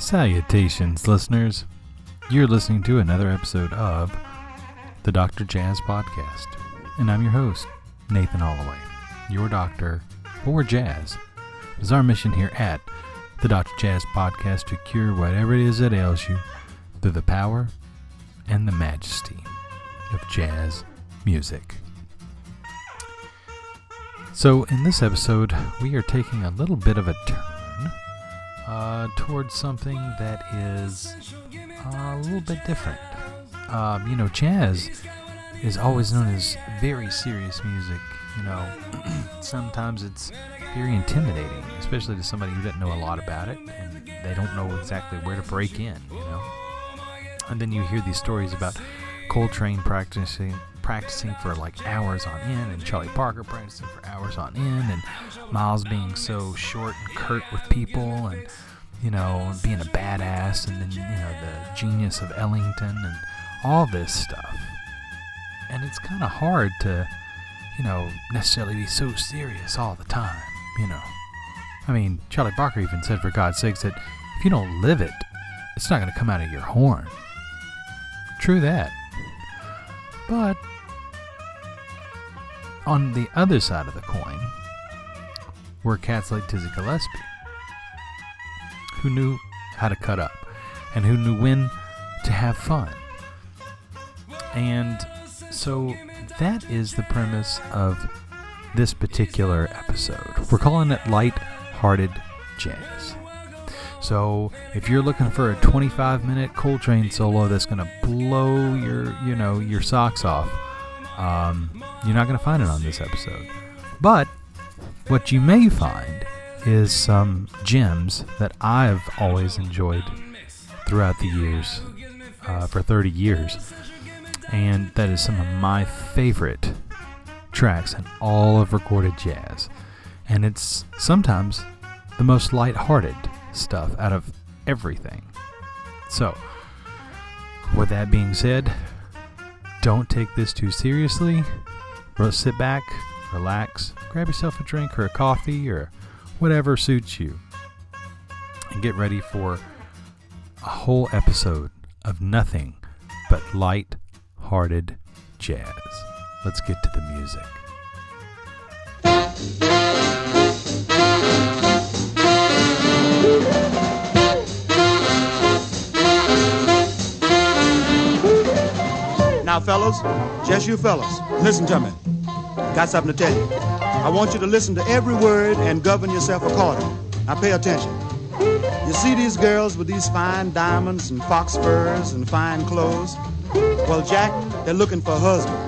Salutations, listeners. You're listening to another episode of the Dr. Jazz Podcast. And I'm your host, Nathan Holloway, your doctor for jazz. It's our mission here at the Dr. Jazz Podcast to cure whatever it is that ails you through the power and the majesty of jazz music. So, in this episode, we are taking a little bit of a turn uh, towards something that is uh, a little bit different. Um, you know, jazz is always known as very serious music. You know, sometimes it's very intimidating, especially to somebody who doesn't know a lot about it and they don't know exactly where to break in. You know, and then you hear these stories about Coltrane practicing practicing for like hours on end, and Charlie Parker practicing for hours on end, and Miles being so short and curt with people, and you know being a badass, and then you know the genius of Ellington, and all this stuff. And it's kind of hard to, you know, necessarily be so serious all the time. You know, I mean, Charlie Parker even said, for God's sakes, that if you don't live it, it's not going to come out of your horn. True that. But on the other side of the coin were cats like Dizzy Gillespie, who knew how to cut up and who knew when to have fun. And so that is the premise of this particular episode. We're calling it light-hearted jazz. So if you're looking for a 25 minute Coltrane solo that's going to blow your, you know, your socks off, um, you're not going to find it on this episode. But what you may find is some gems that I've always enjoyed throughout the years, uh, for 30 years. And that is some of my favorite tracks in all of recorded jazz. And it's sometimes the most light-hearted stuff out of everything. So, with that being said, don't take this too seriously. Sit back, relax, grab yourself a drink or a coffee or whatever suits you, and get ready for a whole episode of nothing but light hearted jazz. Let's get to the music. Now, fellas, just you fellas, listen to me. Got something to tell you. I want you to listen to every word and govern yourself accordingly. Now, pay attention. You see these girls with these fine diamonds and fox furs and fine clothes? Well, Jack, they're looking for a husband.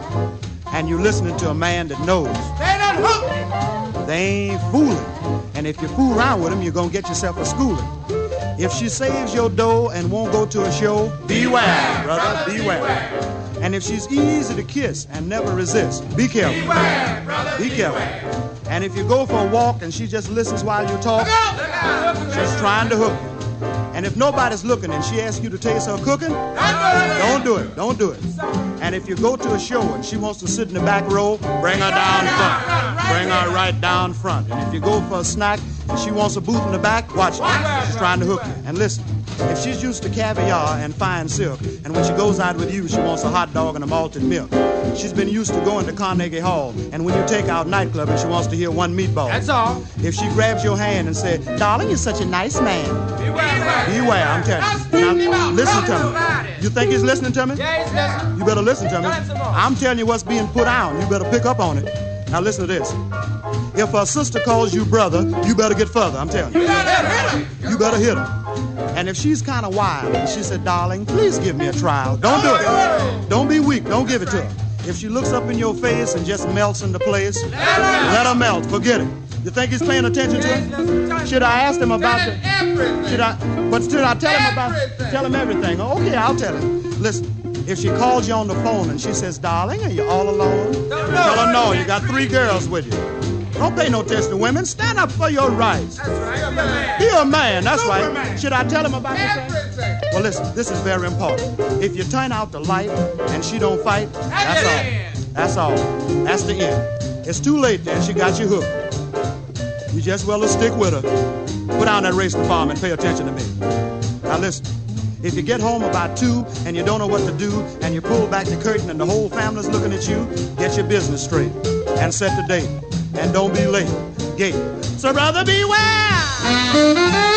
And you're listening to a man that knows. They done hooked me. They ain't fooling. And if you fool around with them, you're gonna get yourself a schooling. If she saves your dough and won't go to a show, beware, brother, beware. And if she's easy to kiss and never resist, be careful. Beware, brother. Be careful. And if you go for a walk and she just listens while you talk, she's trying to hook you. And if nobody's looking and she asks you to taste her cooking, don't do it. Don't do it. And if you go to a show and she wants to sit in the back row, bring her down front. Bring her right down front. And if you go for a snack she wants a booth in the back, watch her. She's trying to hook you. And listen, if she's used to caviar and fine silk, and when she goes out with you, she wants a hot dog and a malted milk. She's been used to going to Carnegie Hall, and when you take out nightclub and she wants to hear one meatball. That's all. If she grabs your hand and says, darling, you're such a nice man. Beware. Beware, I'm telling you. Now, listen to me. You think he's listening to me? Yeah, he's listening. You better listen to me. Tell him some more. I'm telling you what's being put out. You better pick up on it. Now listen to this. If a sister calls you brother, you better get further. I'm telling you. You better hit him. You better hit her. And if she's kind of wild and she said, darling, please give me a trial. Don't do it. Don't be weak. Don't give it to her. If she looks up in your face and just melts into place, let her melt. Forget it. You think he's paying attention to it? Should I ask him about Tell the... everything. Should I? But should I tell him about? Tell him everything. Okay, I'll tell him. Listen, if she calls you on the phone and she says, "Darling, are you all alone?" Tell her no. You got three girls with you. Don't pay no attention to women. Stand up for your rights. That's right. You're a man. Be a man. That's right. Should I tell him about? Everything. Well, listen. This is very important. If you turn out the light and she don't fight, That's that's all. That's all. That's the end. It's too late then. She got you hooked. You just well to stick with her. Put down that race to farm and pay attention to me. Now listen. If you get home about two and you don't know what to do, and you pull back the curtain and the whole family's looking at you, get your business straight and set the date. And don't be late. Gate. So brother beware.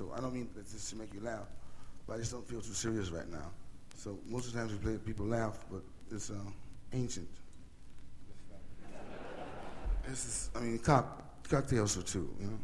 So I don't mean that this to make you laugh, but I just don't feel too serious right now. So most of the times we play, people laugh, but it's uh, ancient. This is, I mean, cock, cocktails for two, you know.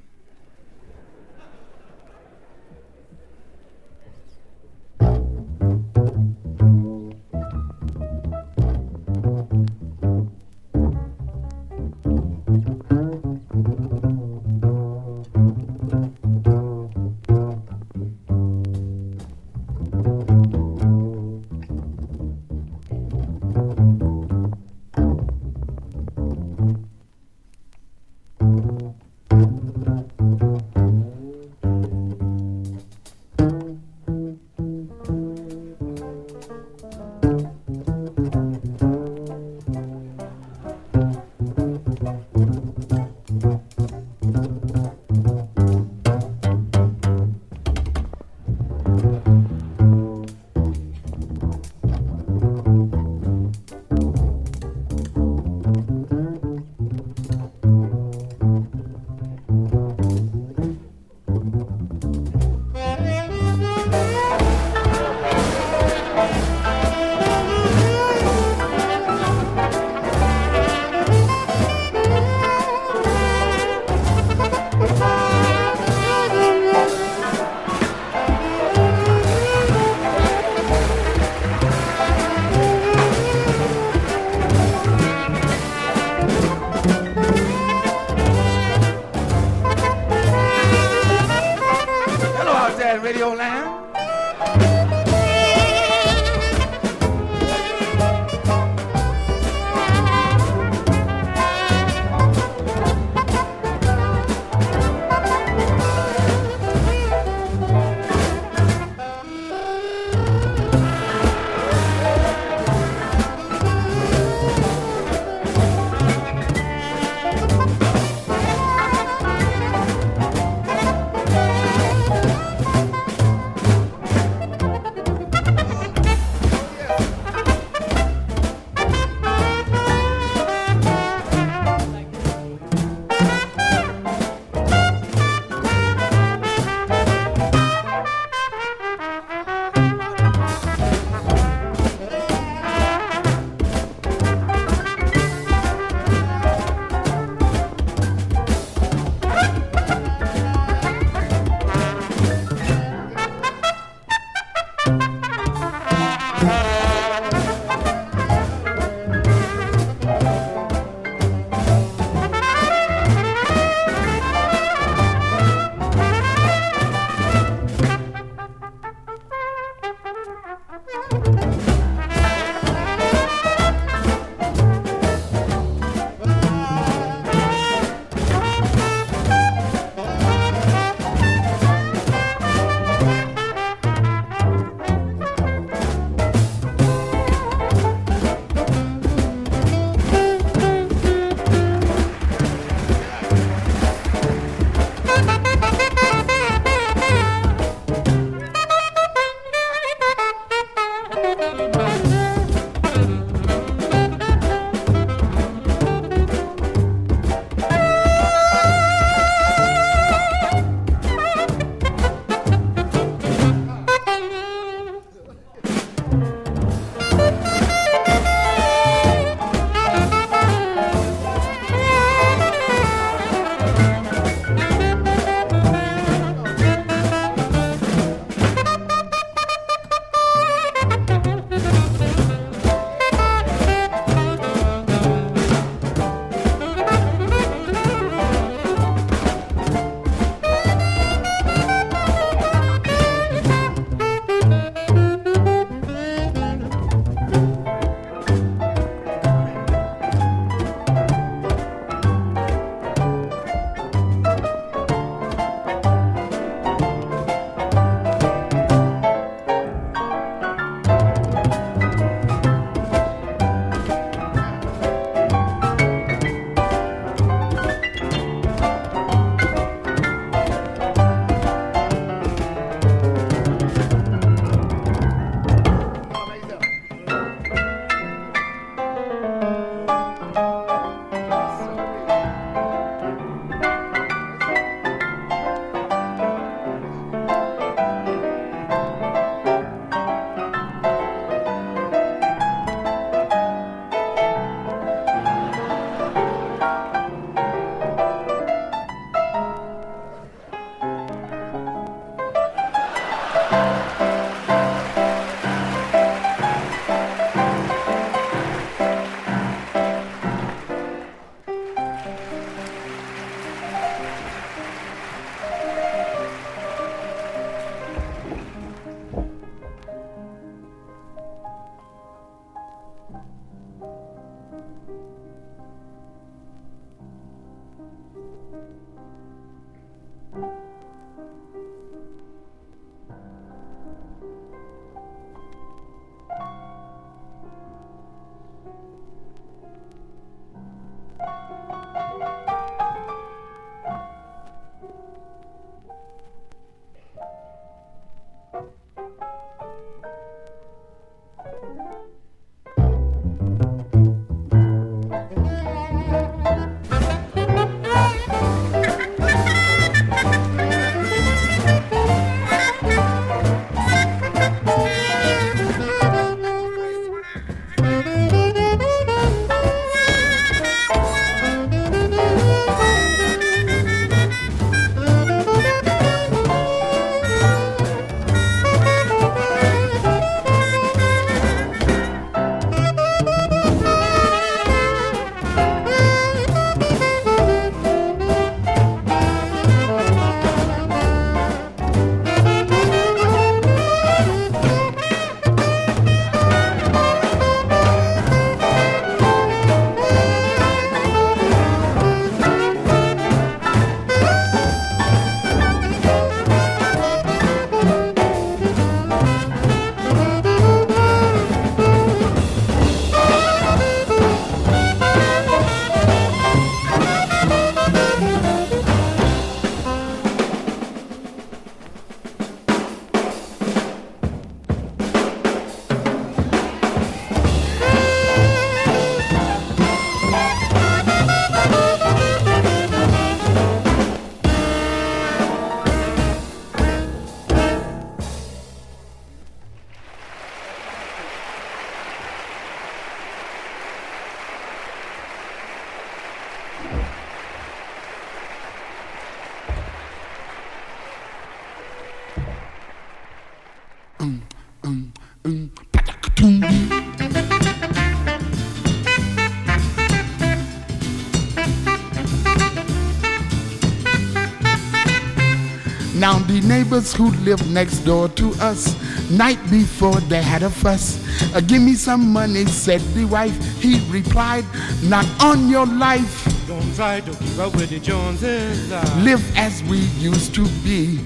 Neighbors who lived next door to us. Night before they had a fuss. Uh, give me some money, said the wife. He replied, Not on your life. Don't try to keep up with the Joneses. uh, Live as we used to be.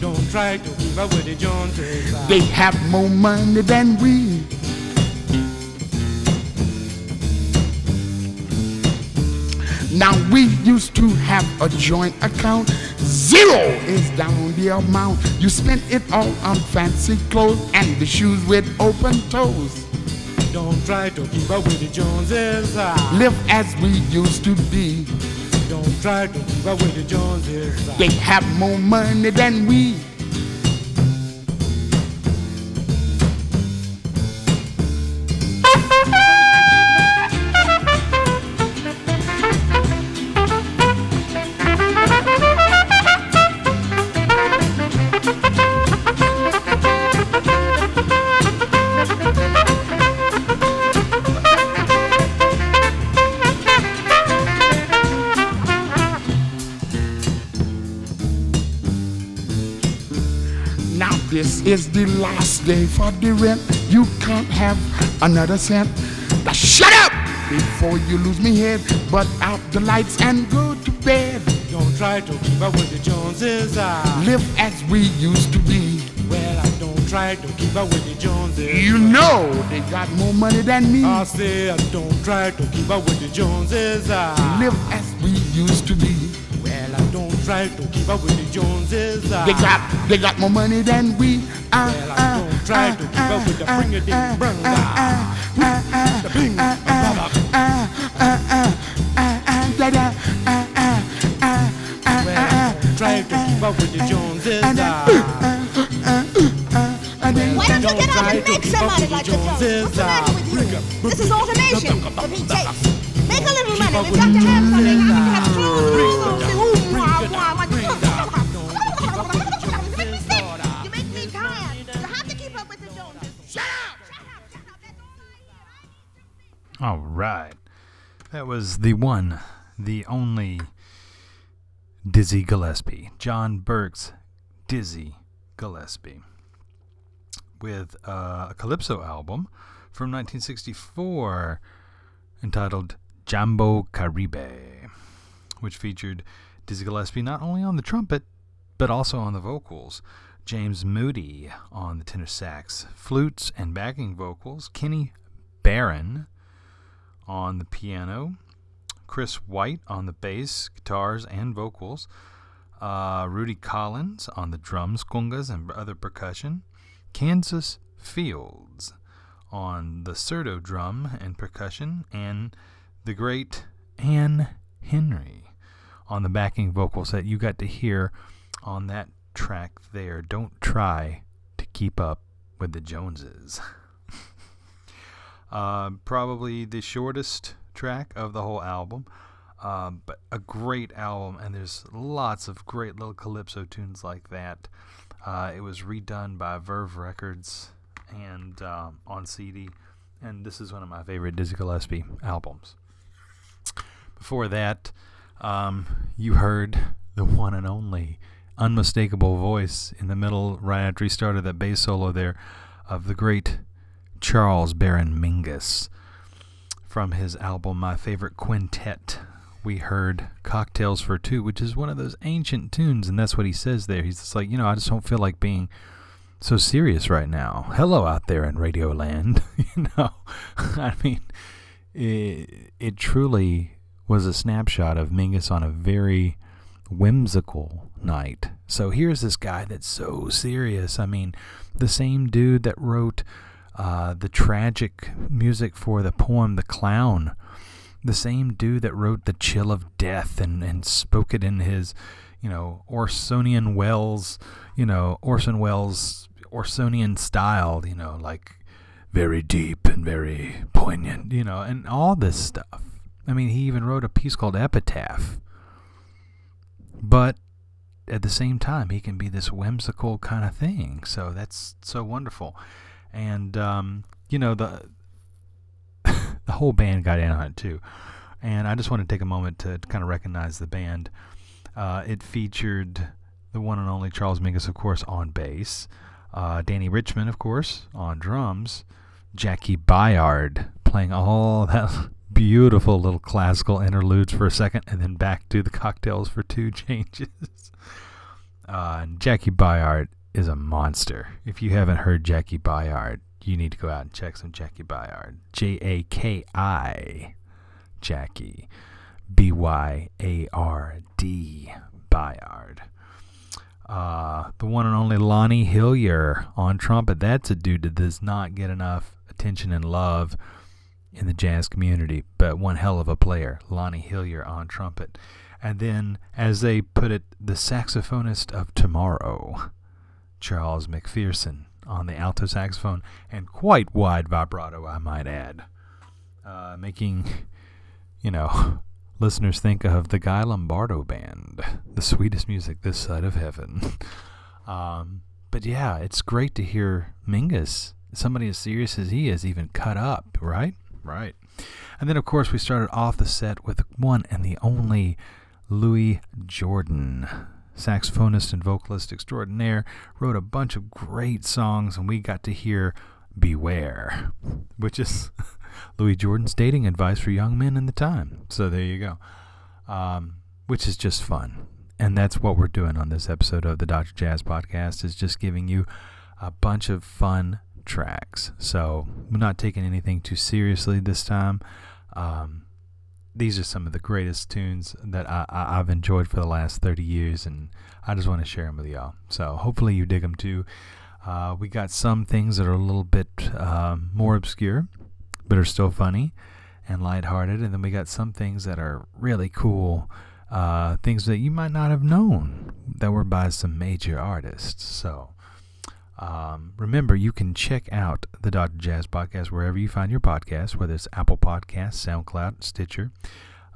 Don't try to keep up with the Joneses. uh, They have more money than we. Now we used to have a joint account. Zero is down the amount. You spent it all on fancy clothes and the shoes with open toes. Don't try to keep up with the Joneses. uh, Live as we used to be. Don't try to keep up with the Joneses. uh, They have more money than we. This is the last day for the rent. You can't have another cent. Now shut up before you lose me head. But out the lights and go to bed. Don't try to keep up with the Joneses. uh, Live as we used to be. Well, I don't try to keep up with the Joneses. You know they got more money than me. I say I don't try to keep up with the Joneses. uh, Live as we used to be. I try to keep up with the Joneses. uh, They got they got more money than we. Ah, Well, I ah, don't try ah, to keep up with the ah, bring-a-ding ah, brung ah, ah, ah, The bing, ah, ah, ah, ah, ah, da, da, ah, ah, ah, ah, Well, ah, I don't try to keep up with the Joneses. ah, uh, ah, Why don't you Don't get out try and to make keep up somebody like the Joneses? What's the matter uh, with bring you? This is automation. Bring up- Repeat tapes. Make a little money. We've got to have something. Joneses, You have to all. Right. That was the one, the only Dizzy Gillespie. John Birks Dizzy Gillespie. With uh, a Calypso album from 1964 entitled Jambo Caribe, which featured Dizzy Gillespie not only on the trumpet, but also on the vocals. James Moody on the tenor sax, flutes, and backing vocals. Kenny Barron on the piano, Chris White on the bass, guitars, and vocals, uh, Rudy Collins on the drums, congas, and other percussion, Kansas Fields on the surdo drum and percussion, and the great Ann Henry on the backing vocals that you got to hear on that track there. Don't try to keep up with the Joneses. Uh, probably the shortest track of the whole album, um, but a great album, and there's lots of great little calypso tunes like that. Uh, it was redone by Verve Records and um, on CD, and this is one of my favorite Dizzy Gillespie albums. Before that, um, you heard the one and only unmistakable voice in the middle, right after he started that bass solo there, of the great Charles Baron Mingus. From his album My Favorite Quintet, we heard Cocktails for Two, which is one of those ancient tunes, and that's what he says there. He's just like, you know, I just don't feel like being so serious right now. Hello out there in Radio Land. you know, I mean, it, it truly was a snapshot of Mingus on a very whimsical night. So here's this guy that's so serious. I mean, the same dude that wrote uh, the tragic music for the poem The Clown, the same dude that wrote The Chill of Death and, and spoke it in his, you know, Orsonian Wells, you know, Orson Welles Orsonian style, you know, like very deep and very poignant, you know, and all this stuff. I mean, he even wrote a piece called Epitaph. But at the same time, he can be this whimsical kind of thing. So that's so wonderful. And, um, you know, the, the whole band got in on it too. And I just want to take a moment to kind of recognize the band. Uh, it featured the one and only Charles Mingus, of course, on bass. Uh, Dannie Richmond, of course, on drums. Jaki Byard playing all that beautiful little classical interludes for a second, and then back to the cocktails for two changes. Uh, Jaki Byard is a monster. If you haven't heard Jaki Byard, you need to go out and check some Jaki Byard. J A K I, Jaki. B Y A R D, Byard. Uh, the one and only Lonnie Hillyer on trumpet. That's a dude that does not get enough attention and love in the jazz community, but one hell of a player. Lonnie Hillyer on trumpet. And then, as they put it, the saxophonist of tomorrow, Charles McPherson on the alto saxophone, and quite wide vibrato, I might add, uh, making, you know, listeners think of the Guy Lombardo Band, the sweetest music this side of heaven. um, but yeah, it's great to hear Mingus, somebody as serious as he is, even cut up, right? Right. And then, of course, we started off the set with one and the only Louis Jordan, saxophonist and vocalist extraordinaire, wrote a bunch of great songs, and we got to hear Beware, which is Louis Jordan's dating advice for young men in the time. So there you go. Um, which is just fun. And that's what we're doing on this episode of the Dr. Jazz Podcast is just giving you a bunch of fun tracks. So we're not taking anything too seriously this time. Um, these are some of the greatest tunes that I, I, have enjoyed for the last 30 years, and I just want to share them with y'all. So hopefully you dig them too. Uh, we got some things that are a little bit uh, more obscure, but are still funny and lighthearted, and then we got some things that are really cool, uh, things that you might not have known that were by some major artists. So. Um, remember, you can check out the Dr. Jazz podcast wherever you find your podcast, whether it's Apple Podcasts, SoundCloud, Stitcher,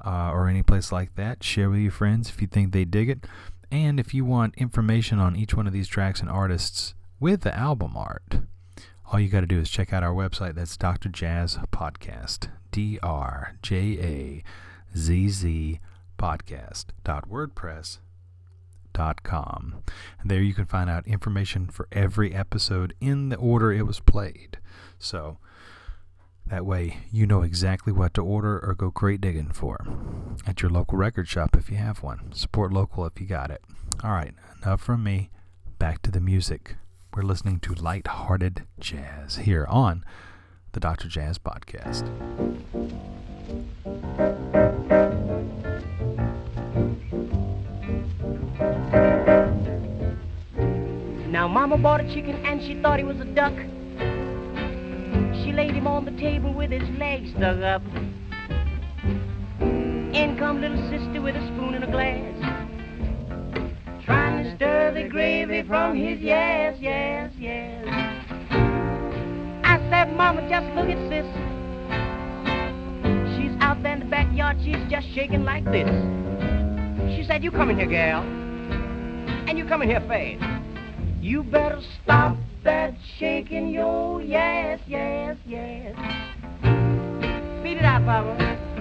uh, or any place like that. Share with your friends if you think they dig it. And if you want information on each one of these tracks and artists with the album art, all you got to do is check out our website. That's Dr. Jazz Podcast. D R J A Z Z podcast. WordPress com. There you can find out information for every episode in the order it was played. So that way you know exactly what to order or go crate digging for at your local record shop if you have one. Support local if you got it. All right, enough from me. Back to the music. We're listening to light-hearted jazz here on the Dr. Jazz Podcast. Now, Mama bought a chicken and she thought he was a duck. She laid him on the table with his legs stuck up. In come little sister with a spoon and a glass. Trying to stir the gravy from his yes, yes, yes. I said, Mama, just look at sis. She's out there in the backyard, she's just shaking like this. She said, You come in here, gal. And you come in here fast. You better stop that shaking, yo, yes, yes, yes. Beat it out, Papa.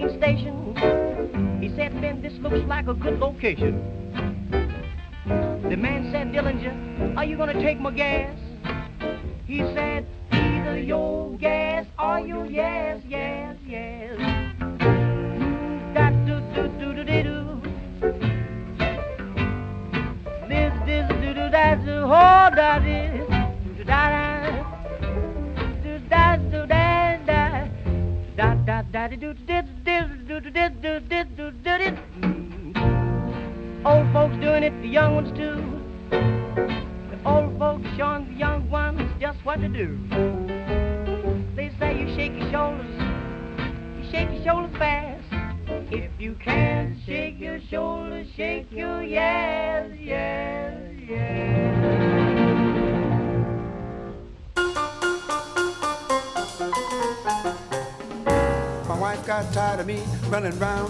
Gasoline station. He said, Ben, this looks like a good location. The man said, Dillinger, are you going to take my gas? He said,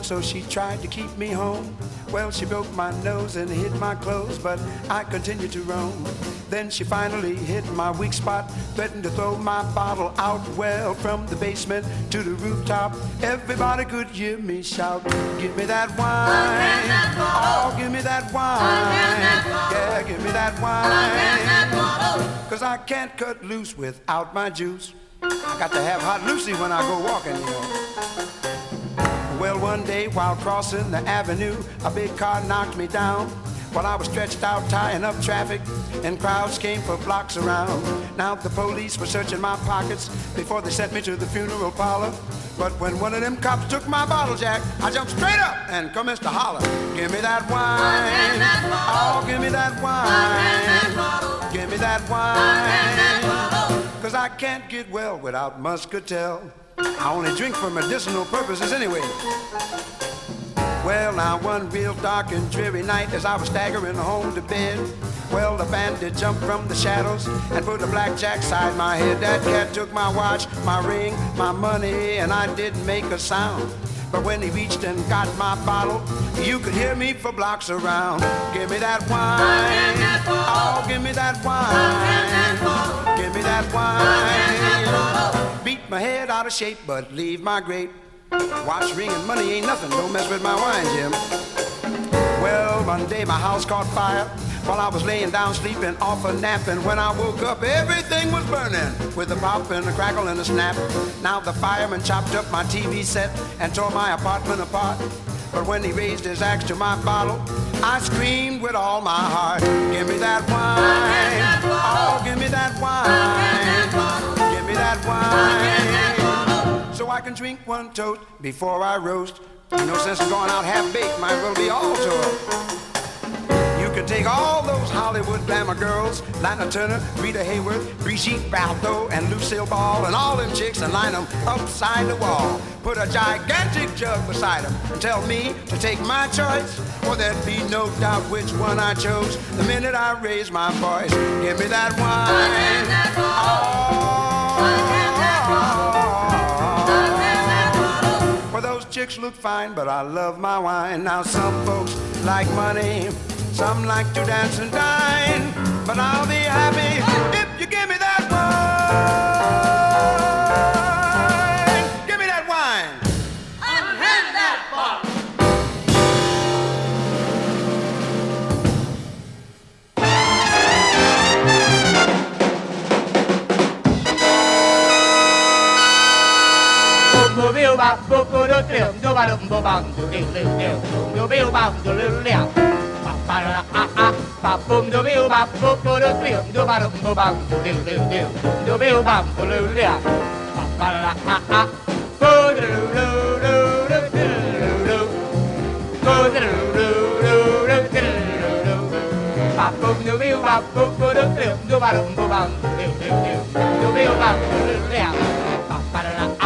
so she tried to keep me home. Well, she broke my nose and hid my clothes, but I continued to roam. Then she finally hit my weak spot, threatened to throw my bottle out. Well, from the basement to the rooftop, everybody could hear me shout, Give me that wine. Oh, give me that wine. Yeah, give me that wine. Cause I can't cut loose without my juice. I got to have hot Lucy when I go walking. One day while crossing the avenue, a big car knocked me down. While I was stretched out tying up traffic, and crowds came for blocks around. Now the police were searching my pockets before they sent me to the funeral parlor. But when one of them cops took my bottle jack, I jumped straight up and commenced to holler. Give me that wine. Oh, give me that wine. Give me that wine. Cause I can't get well without muscatel. I only drink for medicinal purposes anyway. Well, now one real dark and dreary night as I was staggering home to bed. Well, the bandit jumped from the shadows and put a blackjack side my head. That cat took my watch, my ring, my money, and I didn't make a sound. But when he reached and got my bottle, you could hear me for blocks around. Give me that wine. Oh, give me that wine. Give me that wine. My head out of shape, but leave my grape. Watch, ring, and money ain't nothing. Don't mess with my wine, Jim. Well, one day my house caught fire while I was laying down sleeping off a nap. And when I woke up, everything was burning with a pop and a crackle and a snap. Now the fireman chopped up my TV set and tore my apartment apart. But when he raised his axe to my bottle, I screamed with all my heart, Give me that wine. Oh, give me that wine. That wine. So I can drink one toast before I roast. No sense in going out half baked, might as well be all to You can take all those Hollywood glamour girls, Lana Turner, Rita Hayworth, Brigitte Bardot, and Lucille Ball, and all them chicks and line them upside the wall. Put a gigantic jug beside them and tell me to take my choice. Or there'd be no doubt which one I chose the minute I raise my voice. Give me that wine. Oh. Well, those chicks look fine, but I love my wine. Now, some folks like money, some like to dance and dine. But I'll be happy if you give me that wine. đơ tiểu đơ ba đậm bơ bằng đơ đều đều đều đơ bêu bằng đơ lưu lẻo ba ra a a ba bum đơ bêu ba bum đơ đơ tiểu đơ ba đậm bơ bằng đơ đều đều đều đơ bêu bằng đơ lưu lẻo ba ra a a bơ đơ lưu lưu lưu đơ đơ lưu lưu bơ đơ lưu lưu lưu đơ đơ lưu lưu ba bum đơ bêu ba bum đơ đơ tiểu đơ ba đậm bơ bằng đơ đều đều đều đơ bêu bằng đơ lưu lẻo ba ra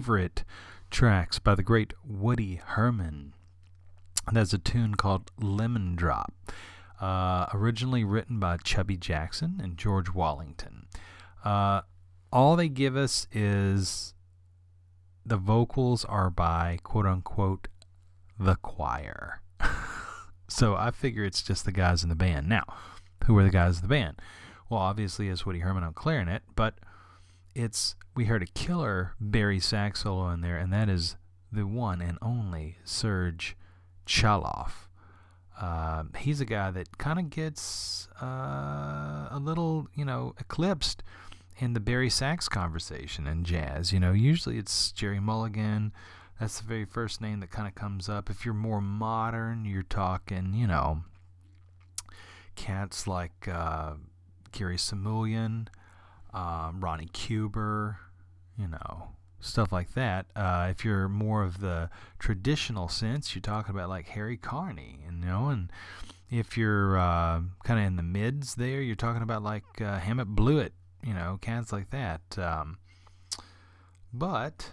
favorite tracks by the great Woody Herman. That's a tune called Lemon Drop, uh, originally written by Chubby Jackson and George Wallington. Uh, all they give us is the vocals are by quote unquote the choir. so I figure it's just the guys in the band. Now, who are the guys in the band? Well, obviously it's Woody Herman on clarinet, but it's we heard a killer bari sax solo in there, and that is the one and only Serge Chaloff. Uh, he's a guy that kind of gets uh, a little, you know, eclipsed in the bari sax conversation in jazz. You know, usually it's Gerry Mulligan. That's the very first name that kind of comes up. If you're more modern, you're talking, you know, cats like uh, Gary Smulyan, um, Ronnie Cuber, you know, stuff like that. Uh, if you're more of the traditional sense, you're talking about like Harry Carney, you know, and if you're uh, kind of in the mids there, you're talking about like uh, Hamiet Bluiett, you know, cats like that. Um, but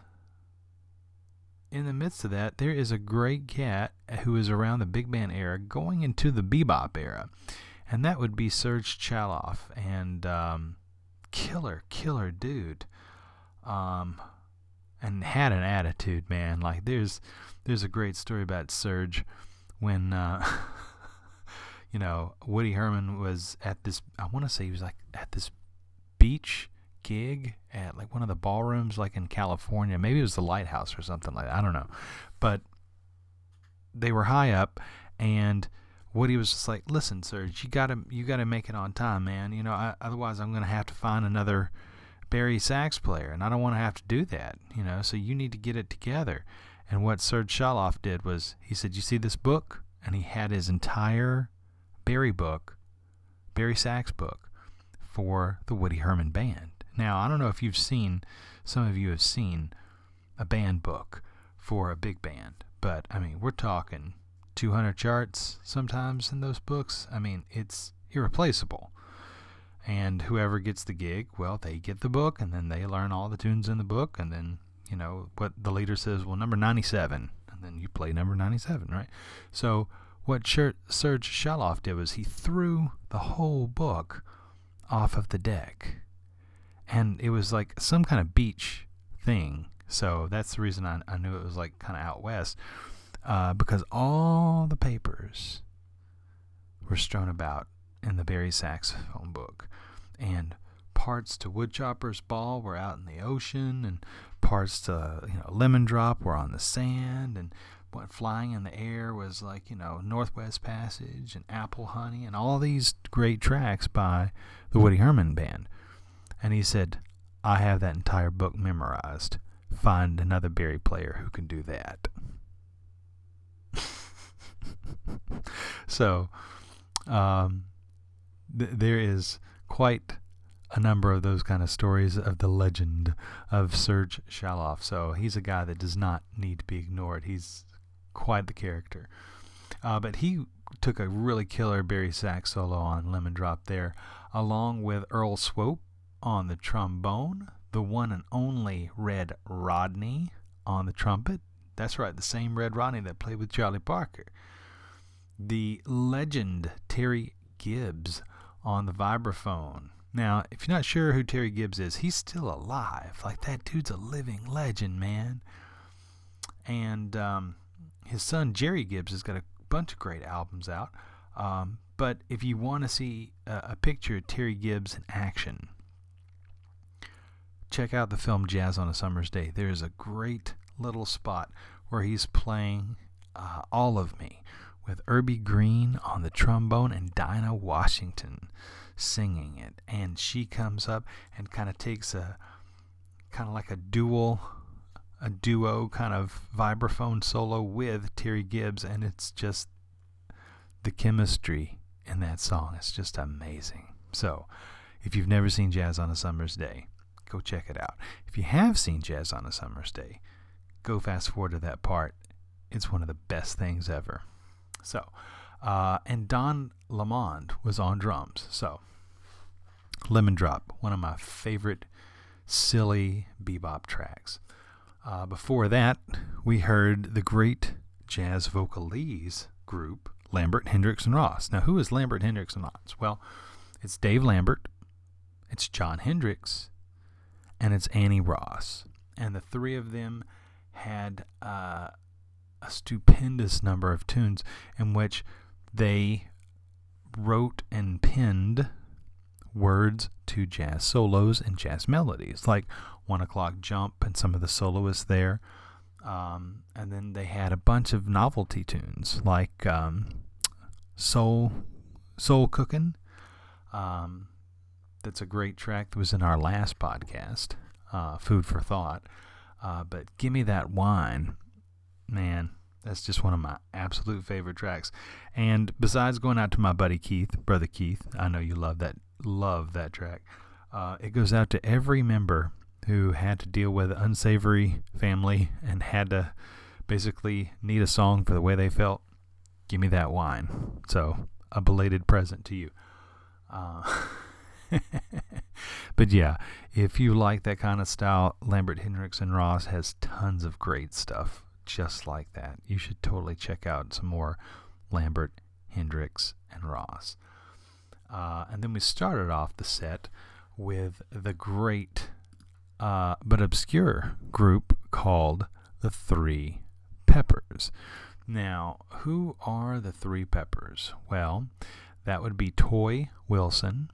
in the midst of that, there is a great cat who is around the big band era, going into the bebop era, and that would be Serge Chaloff, and um, killer, killer dude. Um, and had an attitude, man. Like there's there's a great story about Serge when uh, you know Woody Herman was at this. I want to say he was like at this beach gig at like one of the ballrooms like in California. Maybe it was the Lighthouse or something like that. I don't know, but they were high up and. Woody was just like, "Listen, Serge, you gotta you gotta make it on time, man. You know, I, otherwise I'm gonna have to find another bari sax player, and I don't want to have to do that. You know, so you need to get it together." And what Serge Chaloff did was he said, "You see this book?" And he had his entire bari book, bari sax book, for the Woody Herman band. Now I don't know if you've seen, some of you have seen a band book for a big band, but I mean we're talking 200 charts sometimes in those books. I mean, it's irreplaceable. And whoever gets the gig, well, they get the book and then they learn all the tunes in the book. And then, you know, what the leader says, well, number 97. And then you play number 97, right? So, what Serge Chaloff did was he threw the whole book off of the deck. And it was like some kind of beach thing. So, that's the reason I, I knew it was like kind of out west uh, because all the papers were strewn about in the bari saxophone book, and parts to Woodchopper's Ball were out in the ocean, and parts to you know Lemon Drop were on the sand, and what flying in the air was like you know Northwest Passage and Apple Honey, and all these great tracks by the Woody Herman Band. And he said, "I have that entire book memorized. Find another bari player who can do that." so um, th- there is quite a number of those kind of stories of the legend of Serge Chaloff. So he's a guy that does not need to be ignored. He's quite the character. Uh, but he took a really killer bari sax solo on Lemon Drop there, along with Earl Swope on the trombone, the one and only Red Rodney on the trumpet. That's right, the same Red Rodney that played with Charlie Parker the legend Terry Gibbs on the vibraphone. Now, if you're not sure who Terry Gibbs is, he's still alive. Like that dude's a living legend, man. And um, his son Gerry Gibbs has got a bunch of great albums out. Um, but if you want to see a, a picture of Terry Gibbs in action, check out the film Jazz on a Summer's Day. There is a great little spot where he's playing uh, All of Me with Urbie Green on the trombone and Dinah Washington singing it. And she comes up and kind of takes a kind of like a dual a duo kind of vibraphone solo with Terry Gibbs and it's just the chemistry in that song is just amazing. So, if you've never seen Jazz on a Summer's Day, go check it out. If you have seen Jazz on a Summer's Day, go fast forward to that part. It's one of the best things ever. So, uh, and Don Lamond was on drums. So, Lemon Drop, one of my favorite silly bebop tracks. Uh, before that, we heard the great jazz vocalese group, Lambert, Hendricks, and Ross. Now, who is Lambert, Hendricks, and Ross? Well, it's Dave Lambert, it's Jon Hendricks, and it's Annie Ross. And the three of them had uh, a stupendous number of tunes in which they wrote and penned words to jazz solos and jazz melodies, like One O'Clock Jump and some of the soloists there. Um, and then they had a bunch of novelty tunes like um, Soul Soul Cooking. Um, that's a great track that was in our last podcast, uh, Food for Thought. Uh, but Give Me That Wine, man, that's just one of my absolute favorite tracks. And besides going out to my buddy Keith, brother Keith, I know you love that love that track. Uh, it goes out to every member who had to deal with unsavory family and had to basically need a song for the way they felt. Give me that wine. So a belated present to you. Uh, but yeah, if you like that kind of style, Lambert Hendricks and Ross has tons of great stuff just like that. You should totally check out some more Lambert, Hendricks, and Ross. Uh, and then we started off the set with the great uh, but obscure group called the Three Peppers. Now, who are the Three Peppers? Well, that would be Toy Wilson,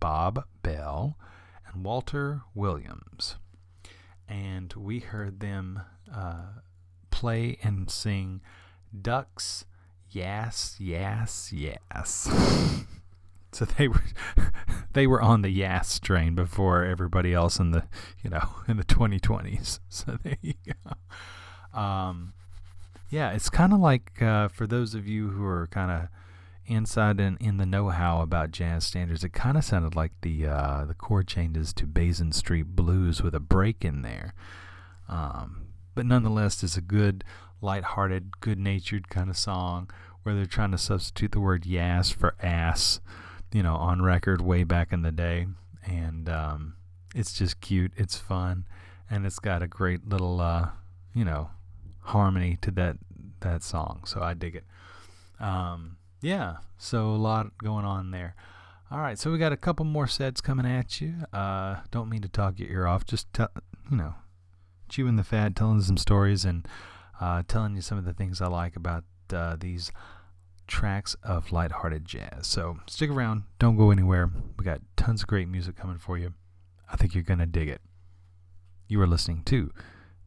Bob Bell, and Walter Williams. And we heard them uh, play and sing Ducks, Yes, Yes, Yes. so they were they were on the Yes train before everybody else in the you know in the 2020s. So there you go. Um, yeah, it's kind of like uh, for those of you who are kind of inside and in, in the know-how about jazz standards, it kind of sounded like the uh, the chord changes to Basin Street Blues with a break in there. Um, but nonetheless, it's a good, light-hearted, good-natured kind of song where they're trying to substitute the word "yas" for "ass," you know, on record way back in the day, and um, it's just cute. It's fun, and it's got a great little, uh, you know, harmony to that that song. So I dig it. Um, yeah, so a lot going on there. All right, so we got a couple more sets coming at you. Uh, don't mean to talk your ear off. Just you know, chewing the fat, telling some stories, and uh, telling you some of the things I like about uh, these tracks of lighthearted jazz. So stick around, don't go anywhere. We got tons of great music coming for you. I think you're to dig it. You are listening to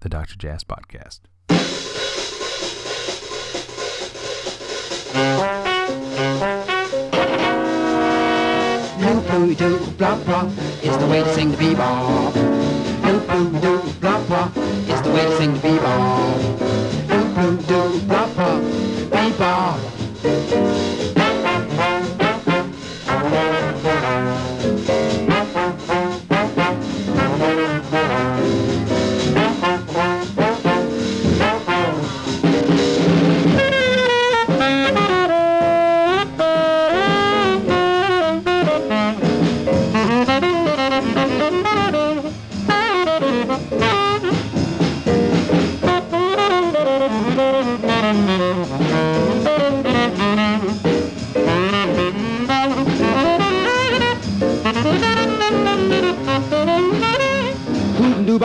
the Dr. Jazz Podcast. Loop doo blah blah is the way to sing the bebop. Loop doo blah blah is the way to sing the bebop. Loop doo blah blah bebop.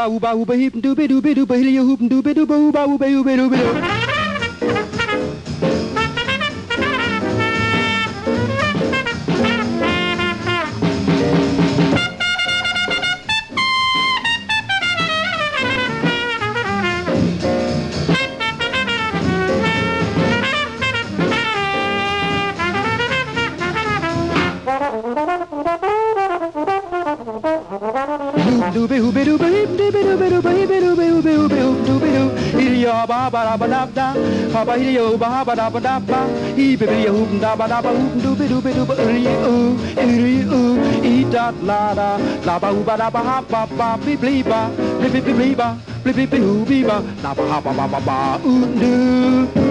Ooba ooba heep dooby dooby dooba hilly hoop dooby dooba ooba ooba ooba dooby doo. ba da ba da da, ha ba hee yo ba ha ba da ba da ba, e ba ba yo hoop da ba da ba hoop do ba do ba do ba ri oo, ri oo, e da la da, la ba ba da ba ha ba ba bi bli ba, bi bi bi bli ba, bi bi bi hoo bi ba, la ba ha ba ba ba ba oo doo.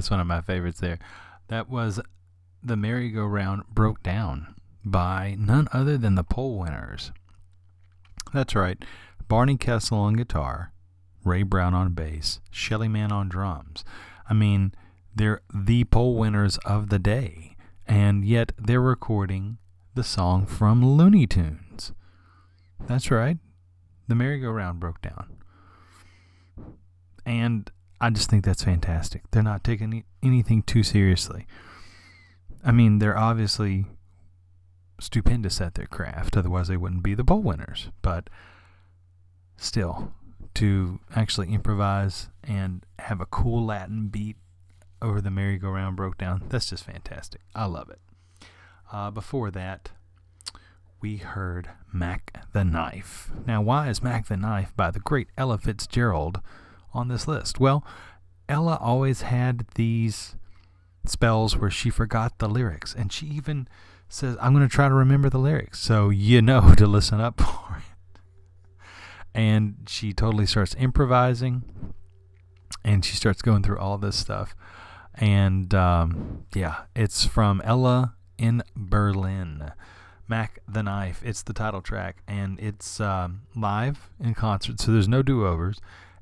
That's one of my favorites there. That was The Merry-Go-Round Broke Down by none other than the poll winners. That's right, Barney Kessel on guitar, Ray Brown on bass, Shelly Manne on drums. I mean, they're the poll winners of the day, and yet they're recording the song from Looney Tunes. That's right, The Merry-Go-Round Broke Down. And I just think that's fantastic. They're not taking any, anything too seriously. I mean, they're obviously stupendous at their craft, otherwise, they wouldn't be the poll winners. But still, to actually improvise and have a cool Latin beat over the merry-go-round broke down, that's just fantastic. I love it. Uh, before that, we heard Mac the Knife. Now, why is Mac the Knife by the great Ella Fitzgerald? On this list? Well, Ella always had these spells where she forgot the lyrics, and she even says, I'm going to try to remember the lyrics. So you know to listen up for it. And she totally starts improvising, and she starts going through all this stuff. And um, yeah, it's from Ella in Berlin. Mac the Knife. It's the title track, and it's um, live in concert, so there's no do overs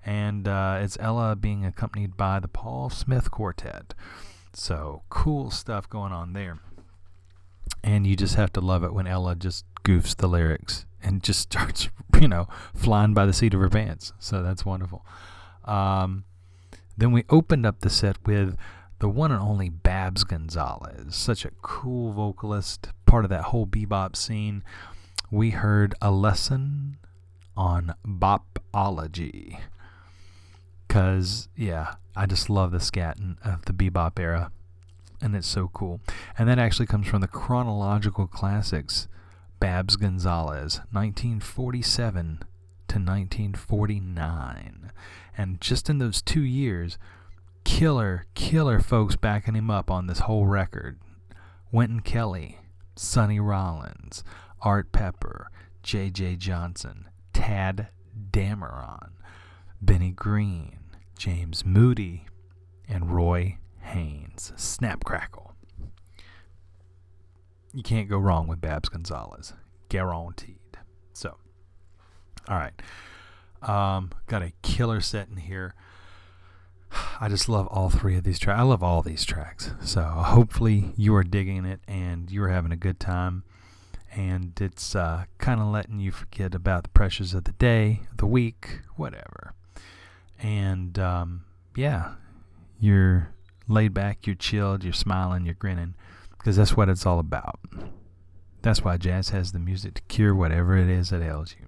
and uh, it's Ella being accompanied by the Paul Smith Quartet. So cool stuff going on there. And you just have to love it when Ella just goofs the lyrics and just starts, you know, flying by the seat of her pants. So that's wonderful. Um, then we opened up the set with the one and only Babs Gonzalez, such a cool vocalist, part of that whole bebop scene. We heard a lesson on bopology because yeah, I just love the scat of uh, the bebop era, and it's so cool. And that actually comes from the chronological classics, Babs Gonzalez, 1947 to 1949, and just in those two years, killer, killer folks backing him up on this whole record. Wynton Kelly, Sonny Rollins, Art Pepper, J.J. Johnson, Tadd Dameron, Benny Green, James Moody, and Roy Haynes. Snap Crackle. You can't go wrong with Babs Gonzalez. Guaranteed. So, all right. Um, got a killer set in here. I just love all three of these tracks. I love all these tracks. So hopefully you are digging it and you are having a good time. And it's uh, kind of letting you forget about the pressures of the day, the week, whatever and um, yeah, you're laid back, you're chilled, you're smiling, you're grinning, because that's what it's all about. That's why jazz has the music to cure whatever it is that ails you.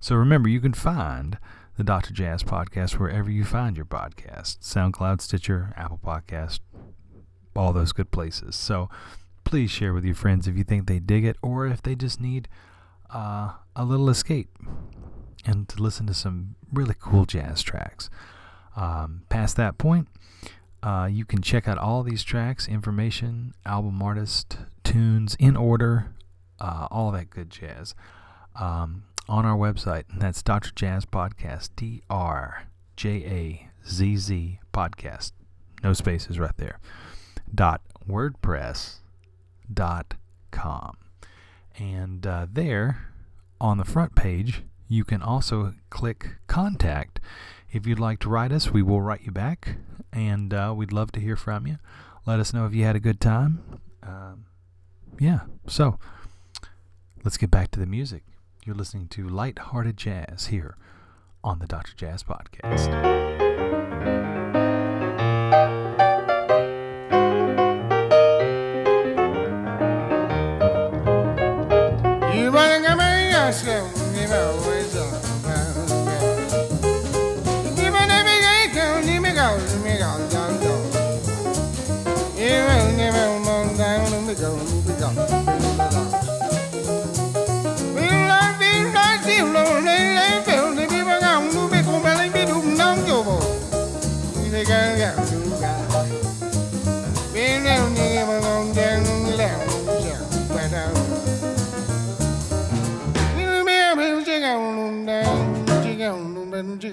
So remember, you can find the Dr. Jazz podcast wherever you find your podcast SoundCloud, Stitcher, Apple Podcast, all those good places. So please share with your friends if you think they dig it or if they just need uh, a little escape and to listen to some really cool jazz tracks. Um, past that point, uh, you can check out all these tracks, information, album artist, tunes in order, uh, all that good jazz um, on our website. And that's Dr. Jazz Podcast, D R J A Z Z Podcast. No spaces right there. Dot WordPress dot com. And uh, there on the front page, you can also click contact. If you'd like to write us, we will write you back, and uh, we'd love to hear from you. Let us know if you had a good time. Um, yeah, so let's get back to the music. You're listening to Light-Hearted Jazz here on the Dr. Jazz Podcast.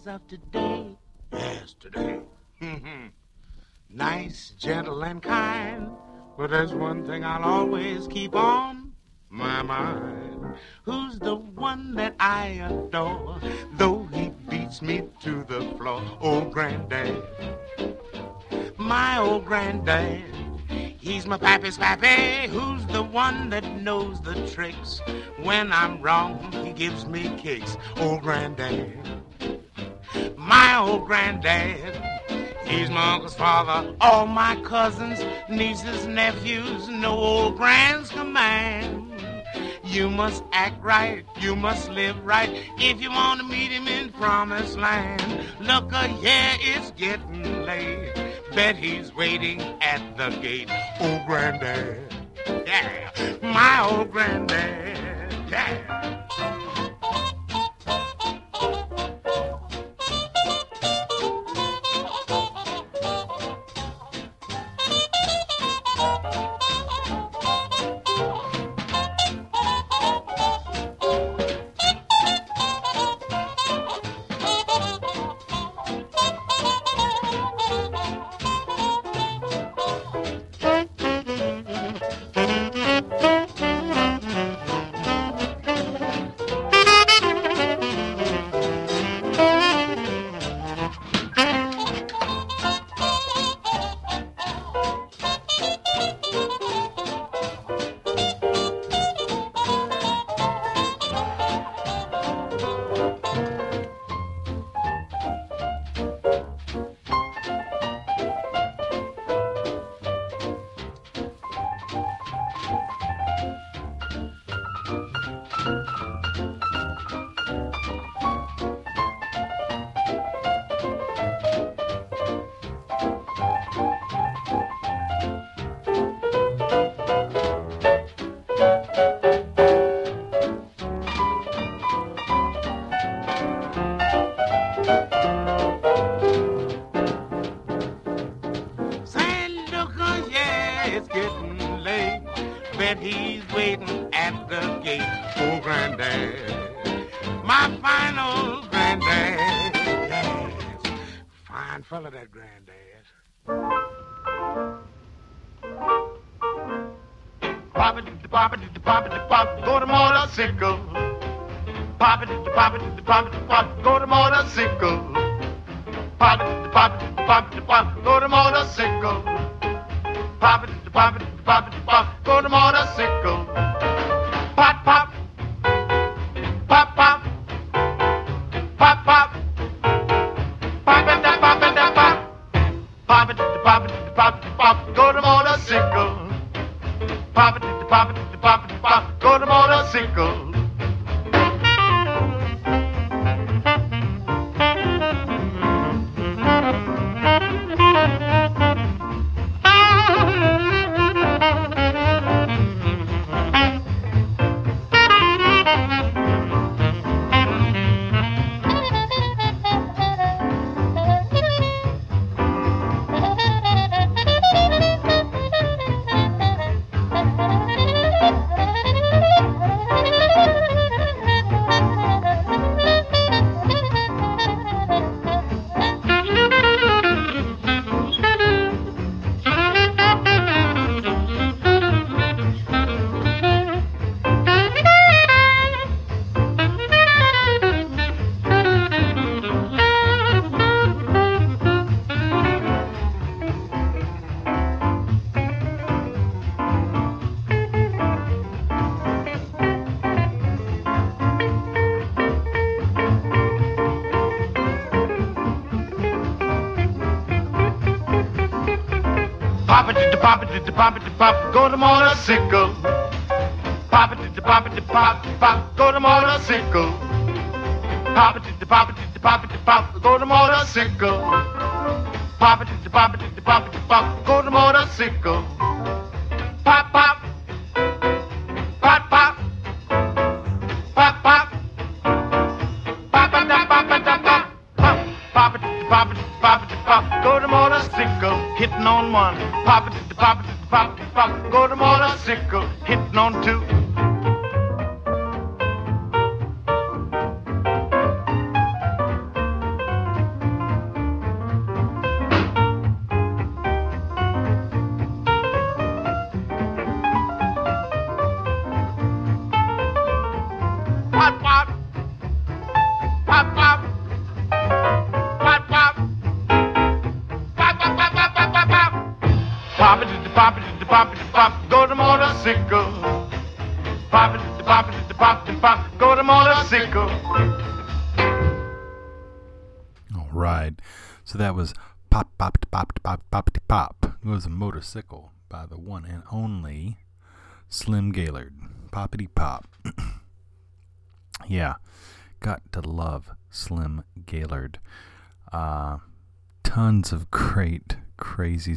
classes of today. Yes, today. nice, gentle, and kind. But there's one thing I'll always keep on my mind. Who's the one that I adore? Though he beats me to the floor. Old granddad. My old granddad. He's my pappy's pappy, who's the one that knows the tricks. When I'm wrong, he gives me kicks. Old granddad. My old granddad. He's my uncle's father, all my cousins, nieces, nephews, no old grand's command. You must act right, you must live right, if you want to meet him in promised land. Look, uh, yeah, it's getting late. Bet he's waiting at the gate. Old granddad, yeah, my old granddad, yeah. gonna pop it, pop it.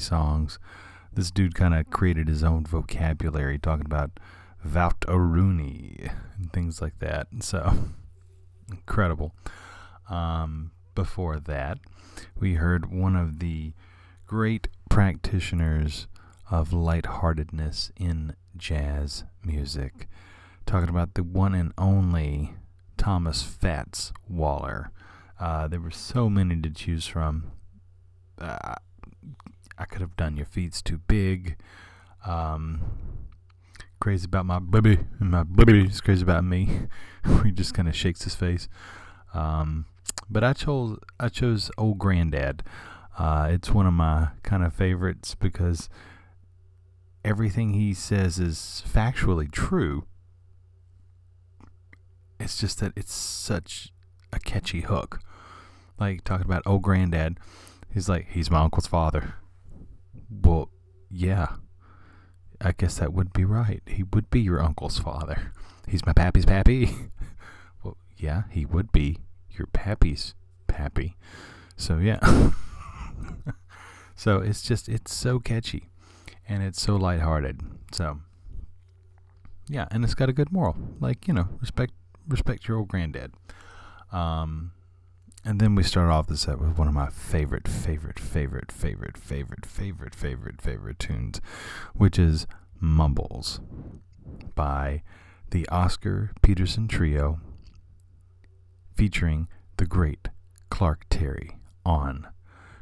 songs. This dude kind of created his own vocabulary, talking about Vautaruni and things like that. So incredible. Um, before that, we heard one of the great practitioners of lightheartedness in jazz music, talking about the one and only Thomas Fats Waller. Uh, there were so many to choose from. Uh, I could have done your feet's too big. Um, crazy about my baby, and my baby is crazy about me. he just kind of shakes his face. Um, but I chose I chose Old Granddad. Uh, it's one of my kind of favorites because everything he says is factually true. It's just that it's such a catchy hook. Like talking about old granddad, he's like he's my uncle's father. Well, yeah. I guess that would be right. He would be your uncle's father. He's my pappy's pappy. well, yeah, he would be your pappy's pappy. So, yeah. so, it's just, it's so catchy and it's so lighthearted. So, yeah, and it's got a good moral. Like, you know, respect respect your old granddad. Um, and then we start off the set with one of my favorite, favorite, favorite, favorite, favorite, favorite, favorite, favorite tunes, which is Mumbles by the Oscar Peterson Trio featuring the great Clark Terry on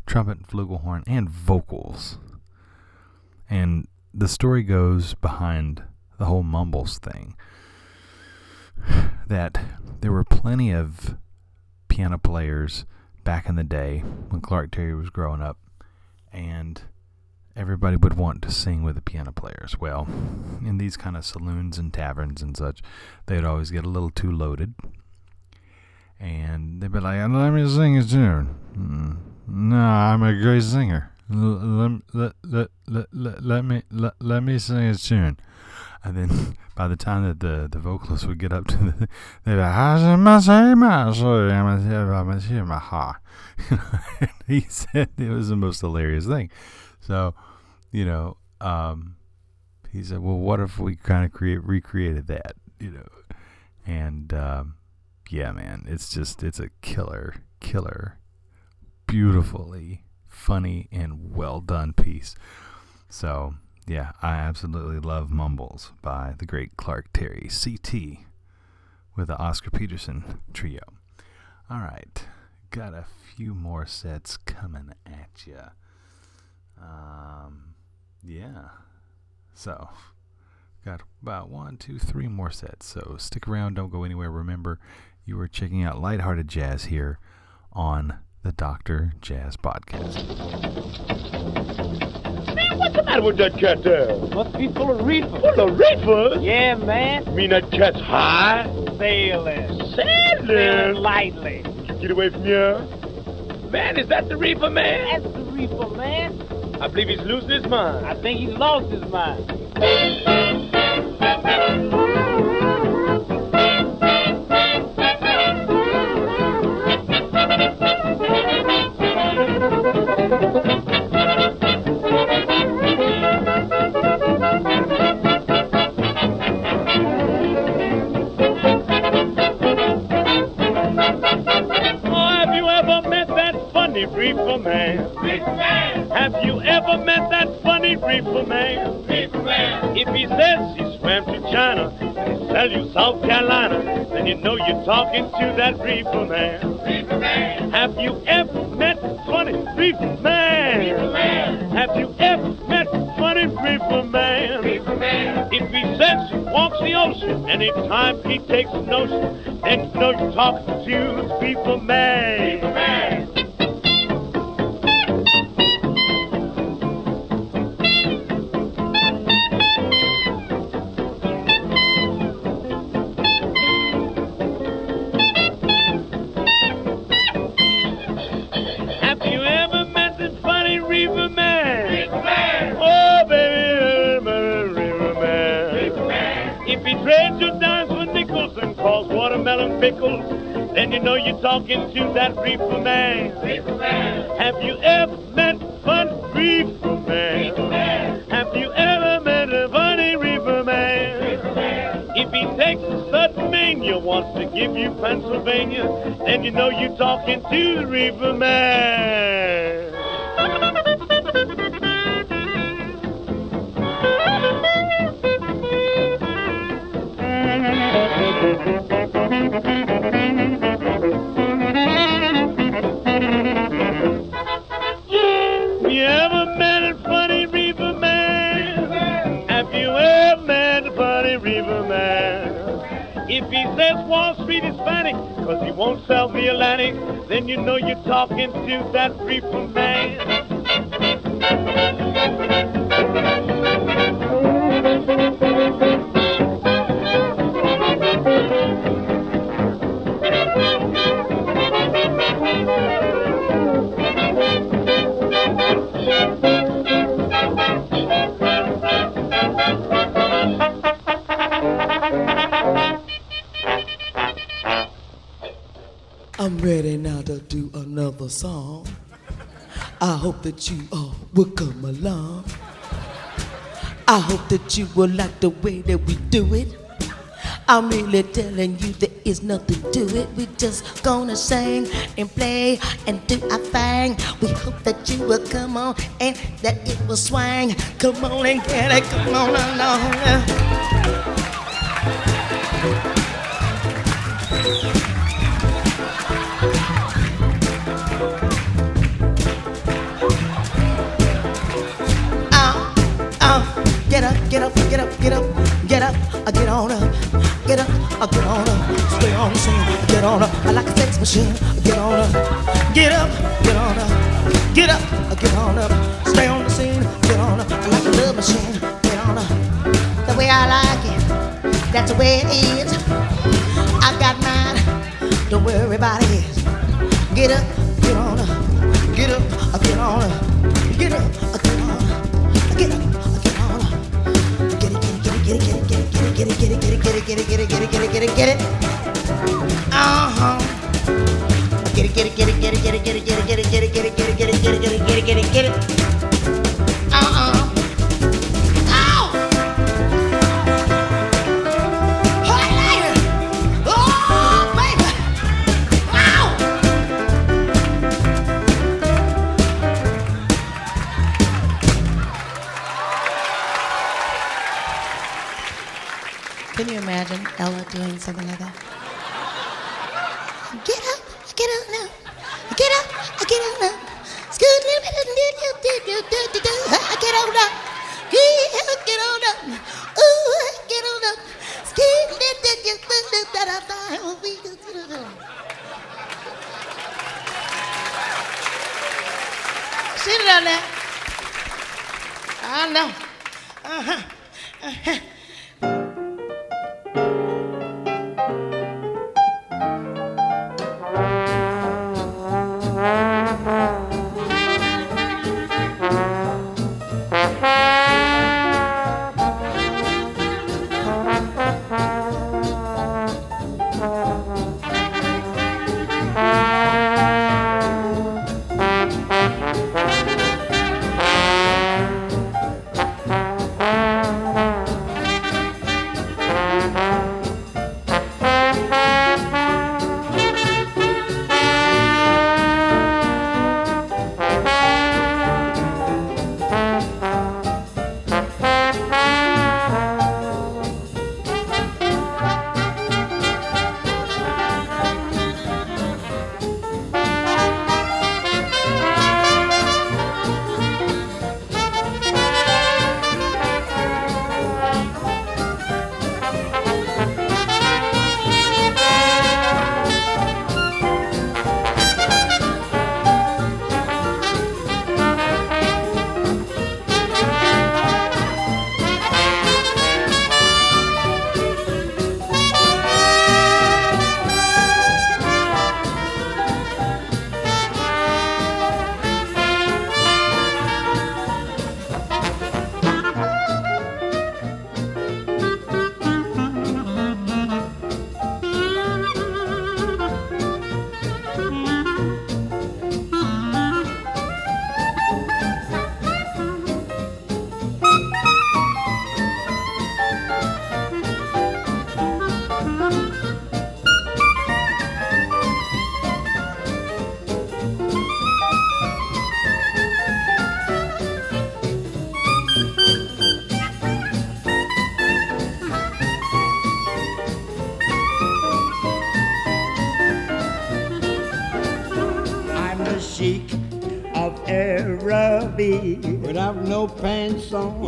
trumpet, flugelhorn, and vocals. And the story goes behind the whole Mumbles thing that there were plenty of piano players back in the day when Clark Terry was growing up, and everybody would want to sing with the piano players. Well, in these kind of saloons and taverns and such, they'd always get a little too loaded. And they'd be like, let me sing a tune. Mm, no, I'm a great singer. Let, let, let, let, let, let me let, let me sing a tune. And then by the time that the, the vocalist would get up to the, they'd be like, he said it was the most hilarious thing. So, you know, um, he said, well, what if we kind of create recreated that, you know? And um, yeah, man, it's just it's a killer, killer, beautifully funny and well done piece. So yeah, I absolutely love Mumbles by the great Clark Terry, CT, with the Oscar Peterson trio. All right, got a few more sets coming at you. Um, yeah. So, got about one, two, three more sets. So stick around, don't go anywhere. Remember, you are checking out Lighthearted Jazz here on the Dr. Jazz Podcast. Man, what's the matter with that cat there? Must be full of reefer. Full of reefer? Yeah, man. You mean that cat's high? Sailing. Sailing? Sailing lightly. Get away from here. Man, is that the reefer man? That's the reefer man. I believe he's losing his mind. I think he's lost his mind. Oh, funny reefer man? Man. Have you ever met that funny reefer man? Man. If he says he swam to China and he sell you South Carolina, then you know you're talking to that reefer man. Man. Have you ever met funny reefer man? Man. Have you ever met funny reefer man? Man. If he says he walks the ocean, anytime he takes a notion, then you know you're talking to the reefer man. Man. Then you know you're talking to that reefer man. Reefer man. Have you ever met fun reefer man? Reefer man. Have you ever met a funny reefer man? Reefer man. If he takes a sudden mania, wants to give you Pennsylvania, then you know you're talking to the reefer man. Won't sell the Atlantic, then you know you're talking to that reefer man. hope that you all will come along. I hope that you will like the way that we do it. I'm really telling you there is nothing to it. We just gonna sing and play and do our thing. We hope that you will come on and that it will swing. Come on and get it, come on along. Uh-huh. Uh-huh.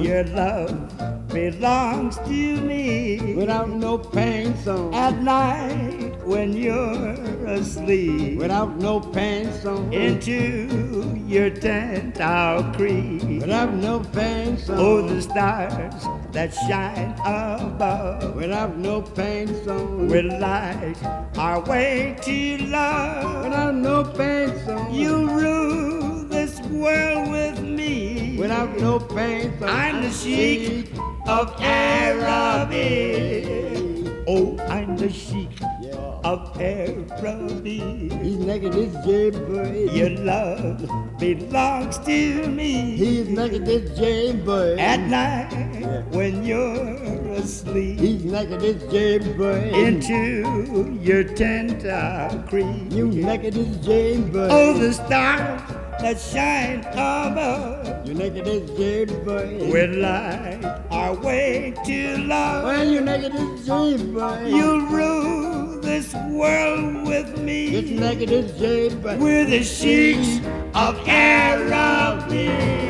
Your love belongs to me. Without no pain on. At night when you're asleep. Without no pain on. Into your tent I'll creep. Without no pain on. Oh, the stars that shine above. Without no pain song. Will light our way to love. Without no belongs to me. He's this jailbird. At night when you're asleep. He's this jailbird. Into your tender creep. You this jailbird. Oh, the stars that shine above. You naked this jailbird. Will light our way to love. When you naked this jailbird. You'll rule this world with me. Naked this jailbird. We're the sheiks of Araby.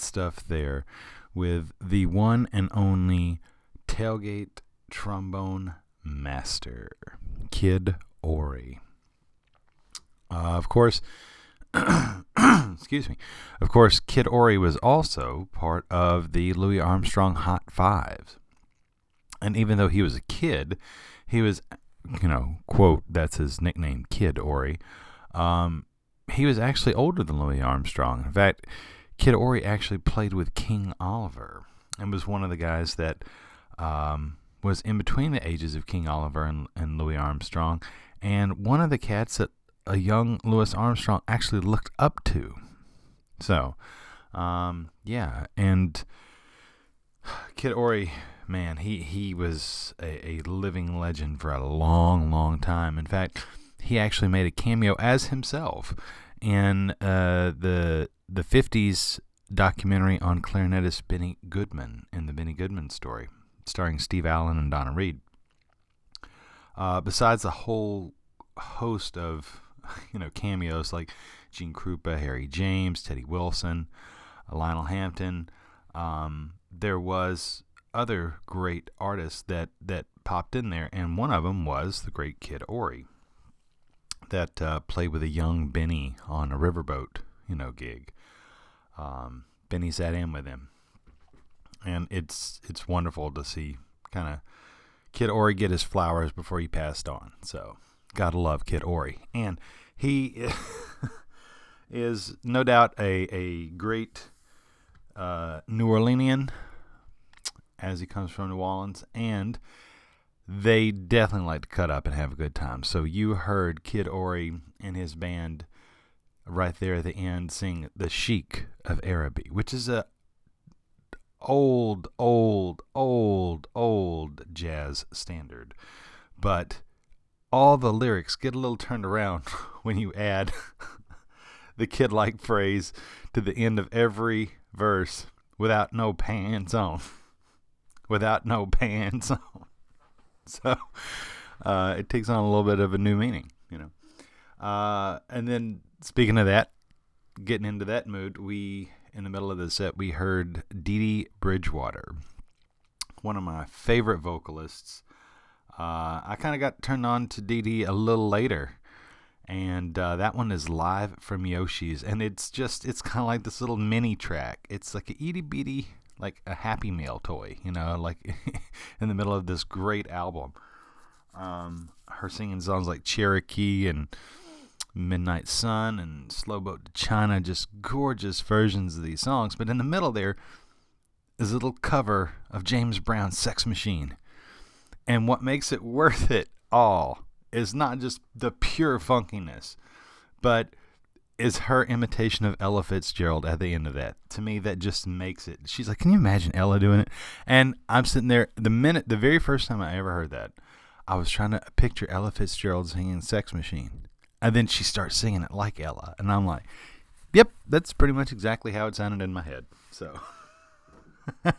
Stuff there with the one and only tailgate trombone master, Kid Ory. Uh, of course, excuse me. Of course, Kid Ory was also part of the Louis Armstrong Hot Fives. And even though he was a kid, he was, you know, quote, that's his nickname, Kid Ory. Um, he was actually older than Louis Armstrong. In fact, Kid Ory actually played with King Oliver and was one of the guys that um, was in between the ages of King Oliver and, and Louis Armstrong, and one of the cats that a young Louis Armstrong actually looked up to. So, um, yeah, and Kid Ory, man, he, he was a, a living legend for a long, long time. In fact, he actually made a cameo as himself in uh, the the 50s documentary on clarinetist Benny Goodman in the Benny Goodman story, starring Steve Allen and Donna Reed. Uh, besides a whole host of you know cameos like Gene Krupa, Harry James, Teddy Wilson, Lionel Hampton, um, there was other great artists that that popped in there, and one of them was the great Kid Ory that uh, played with a young Benny on a riverboat, you know, gig. Um, Benny sat in with him, and it's it's wonderful to see kind of Kid Ory get his flowers before he passed on. So gotta love Kid Ory, and he is no doubt a a great uh, New Orleanian as he comes from New Orleans, and they definitely like to cut up and have a good time. So you heard Kid Ory and his band right there at the end sing "The Sheik of Araby," which is a old, old, old, old jazz standard, but all the lyrics get a little turned around when you add the kid-like phrase to the end of every verse without no pants on. Without no pants on. so uh, it takes on a little bit of a new meaning, you know. Uh, and then speaking of that, getting into that mood, we in the middle of the set we heard Dee Dee Bridgewater, one of my favorite vocalists. Uh, I kind of got turned on to Dee Dee a little later, and uh, that one is live from Yoshi's, and it's just it's kind of like this little mini track. It's like a itty bitty like a Happy Meal toy, you know, like in the middle of this great album. Um, her singing songs like Cherokee and Midnight Sun and Slow Boat to China, just gorgeous versions of these songs. But in the middle there is a little cover of James Brown's Sex Machine. And what makes it worth it all is not just the pure funkiness, but is her imitation of Ella Fitzgerald at the end of that. To me, that just makes it. She's like, Can you imagine Ella doing it? And I'm sitting there, the minute, the very first time I ever heard that, I was trying to picture Ella Fitzgerald singing Sex Machine. And then she starts singing it like Ella. And I'm like, Yep, that's pretty much exactly how it sounded in my head. So.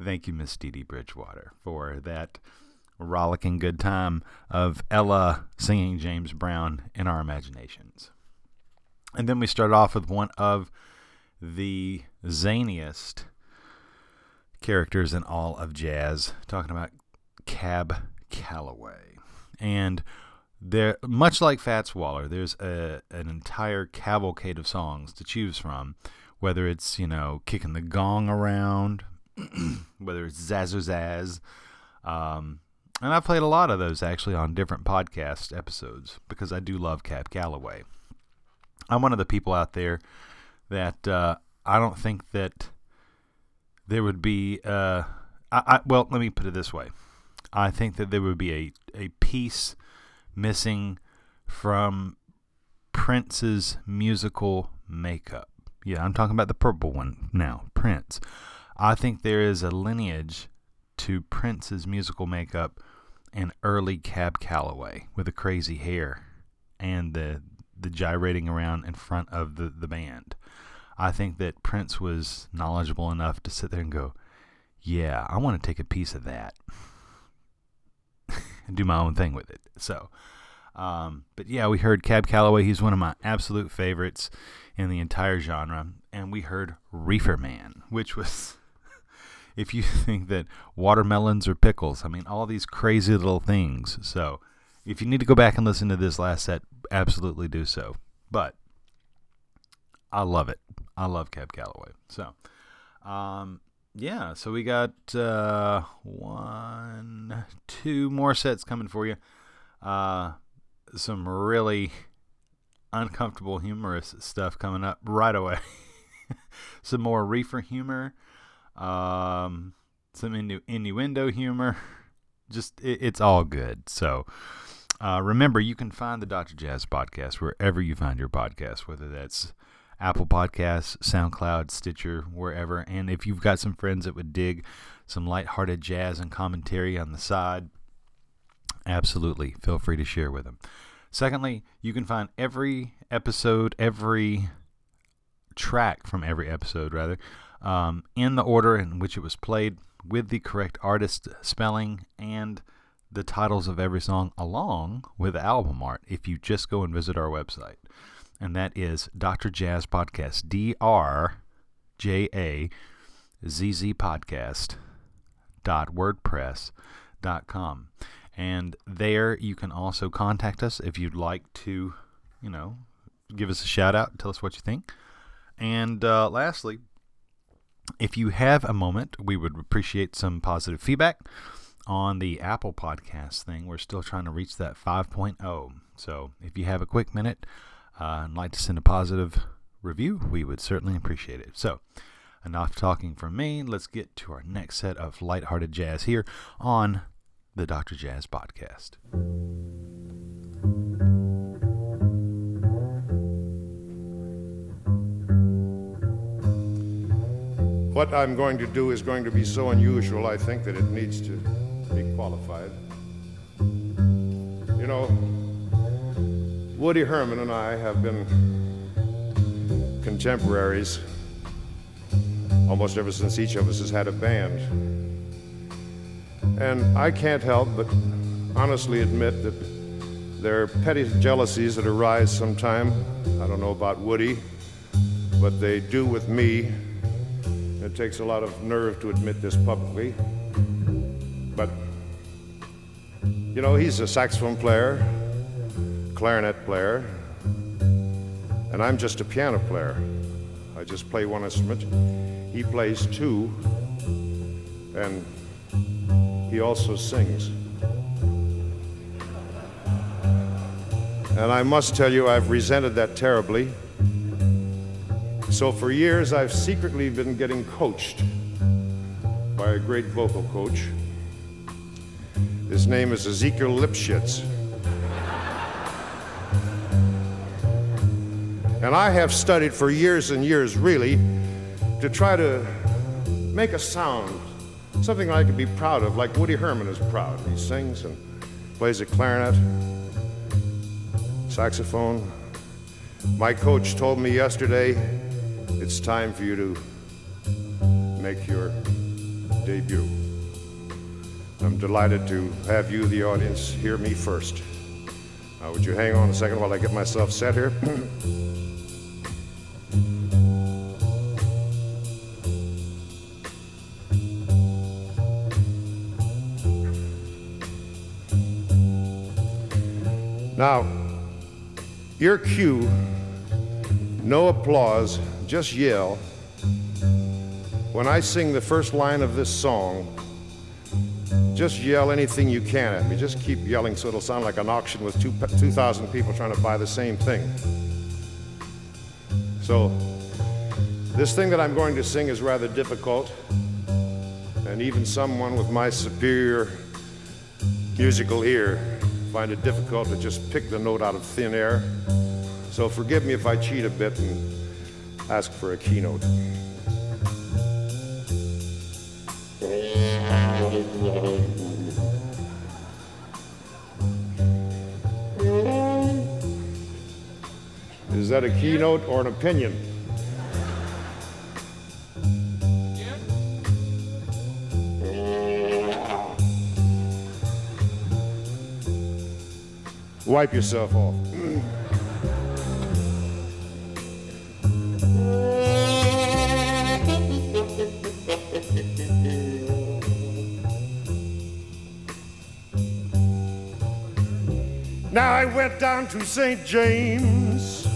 Thank you, Miss Dee Dee Bridgewater, for that rollicking good time of Ella singing James Brown in our imaginations. And then we start off with one of the zaniest characters in all of jazz, talking about Cab Calloway. And there, much like Fats Waller, there's a, an entire cavalcade of songs to choose from, whether it's, you know, kicking the gong around, whether it's Zaz Zuh Zaz. Um, and I've played a lot of those actually on different podcast episodes because I do love Cab Calloway. I'm one of the people out there that uh, I don't think that there would be. Uh, I, I, well, let me put it this way: I think that there would be a a piece missing from Prince's musical makeup. Yeah, I'm talking about the purple one now, Prince. I think there is a lineage to Prince's musical makeup and early Cab Calloway with the crazy hair and the the gyrating around in front of the, the band. I think that Prince was knowledgeable enough to sit there and go, Yeah, I want to take a piece of that and do my own thing with it. So, um, but yeah, we heard Cab Calloway. He's one of my absolute favorites in the entire genre. And we heard Reefer Man, which was, if you think that watermelons are pickles, I mean, all these crazy little things. So, if you need to go back and listen to this last set, absolutely do so. But I love it. I love Cab Calloway. So, um, yeah, so we got uh, one, two more sets coming for you. Uh, some really uncomfortable, humorous stuff coming up right away. some more reefer humor, um, some innu- innuendo humor. Just it, it's all good. So, uh, remember, you can find the Dr. Jazz podcast wherever you find your podcast, whether that's Apple Podcasts, SoundCloud, Stitcher, wherever. And if you've got some friends that would dig some lighthearted jazz and commentary on the side, absolutely feel free to share with them. Secondly, you can find every episode, every track from every episode, rather, um, in the order in which it was played with the correct artist spelling and the titles of every song along with album art if you just go and visit our website. And that is Dr. Jazz Podcast, D R J A Z Z Podcast dot wordpress dot com. And there you can also contact us if you'd like to, you know, give us a shout out, tell us what you think. And uh, lastly, if you have a moment, we would appreciate some positive feedback on the Apple Podcast thing. We're still trying to reach that 5.0. So if you have a quick minute uh, and like to send a positive review, we would certainly appreciate it. So enough talking from me. Let's get to our next set of lighthearted jazz here on the Dr. Jazz Podcast. What I'm going to do is going to be so unusual, I think, that it needs to be qualified. You know, Woody Herman and I have been contemporaries almost ever since each of us has had a band. And I can't help but honestly admit that there are petty jealousies that arise sometime. I don't know about Woody, but they do with me. It takes a lot of nerve to admit this publicly. But, you know, he's a saxophone player, clarinet player, and I'm just a piano player. I just play one instrument. He plays two, and he also sings. And I must tell you, I've resented that terribly. So for years, I've secretly been getting coached by a great vocal coach. His name is Ezekiel Lipschitz. And I have studied for years and years, really, to try to make a sound, something I could be proud of, like Woody Herman is proud. He sings and plays a clarinet, saxophone. My coach told me yesterday it's time for you to make your debut. I'm delighted to have you, the audience, hear me first. Now, would you hang on a second while I get myself set here? Now, your cue, no applause, just yell. When I sing the first line of this song, just yell anything you can at me. Just keep yelling so it'll sound like an auction with 2,000 people trying to buy the same thing. So, this thing that I'm going to sing is rather difficult, and even someone with my superior musical ear find it difficult to just pick the note out of thin air. So forgive me if I cheat a bit and ask for a keynote. Is that a keynote or an opinion? Wipe yourself off. Now I went down to St. James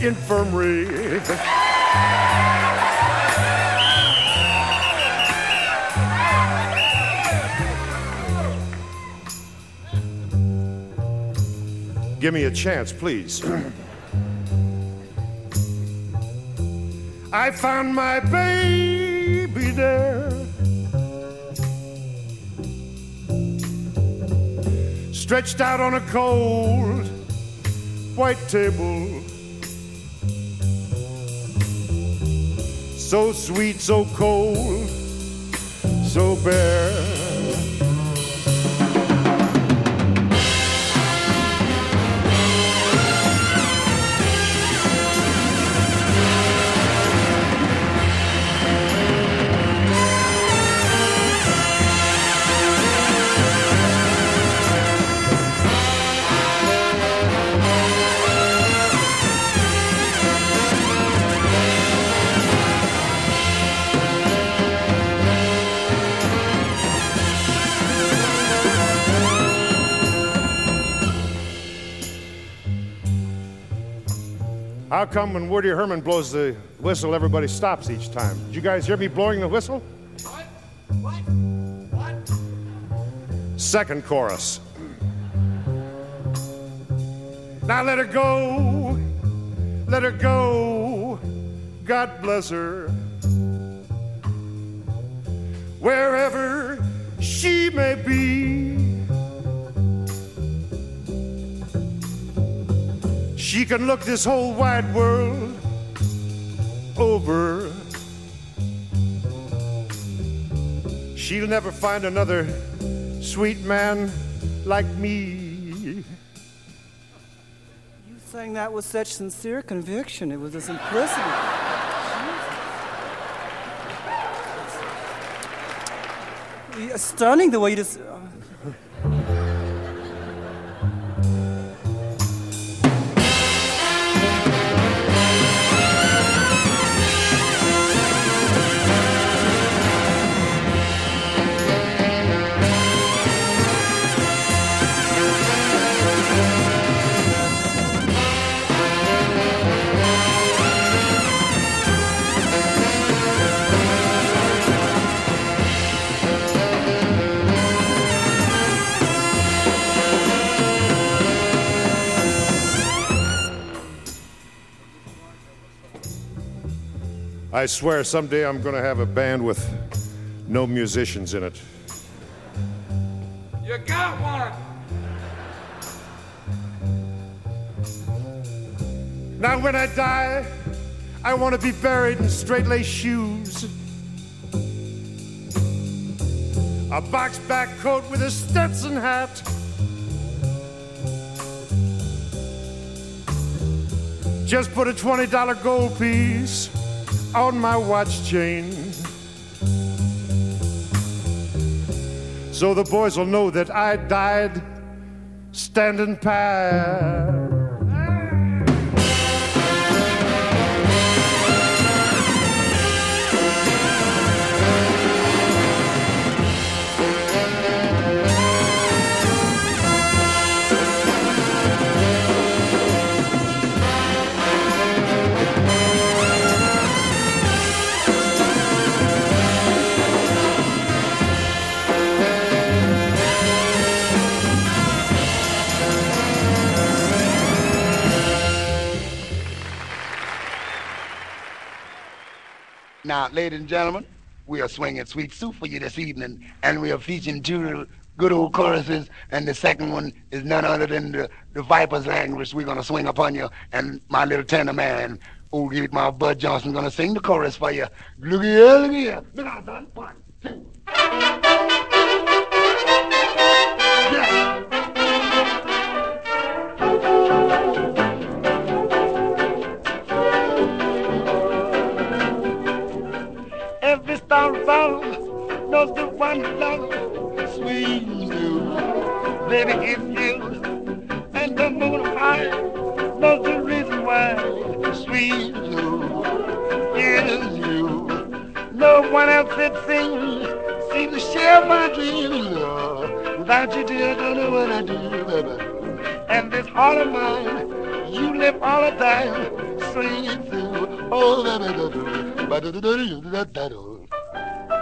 Infirmary. Give me a chance, please. I found my baby there. Stretched out on a cold white table. So sweet, so cold, so bare. Come when Woody Herman blows the whistle, everybody stops each time? Did you guys hear me blowing the whistle? What? What? What? Second chorus. Now let her go, let her go, God bless her. Wherever she may be. She can look this whole wide world over. She'll never find another sweet man like me. You sang that with such sincere conviction. It was a simplicity. Stunning the way you just. I swear someday I'm going to have a band with no musicians in it. You got one. Now, when I die, I want to be buried in straight lace shoes. A box back coat with a Stetson hat. Just put a $20 gold piece on my watch chain. So the boys will know that I died standing pat. Now, ladies and gentlemen, we are swinging Sweet Soup for you this evening, and we are featuring two good old choruses, and the second one is none other than the, the Viper's language. We're going to swing upon you, and my little tenor man, old Give My Bud Johnson, going to sing the chorus for you. Look here, look here. Out. One, two. Knows the one who loves sweet you. Baby, it's you. And the moon high knows the reason why sweet you is you. No one else it seems seems to share my dreams. Lord. Without you, dear, I don't know what I do, baby. And this heart of mine, you live all the time, sweet you. Oh, baby, baby. Ba-da-da-da-da-da-da-da.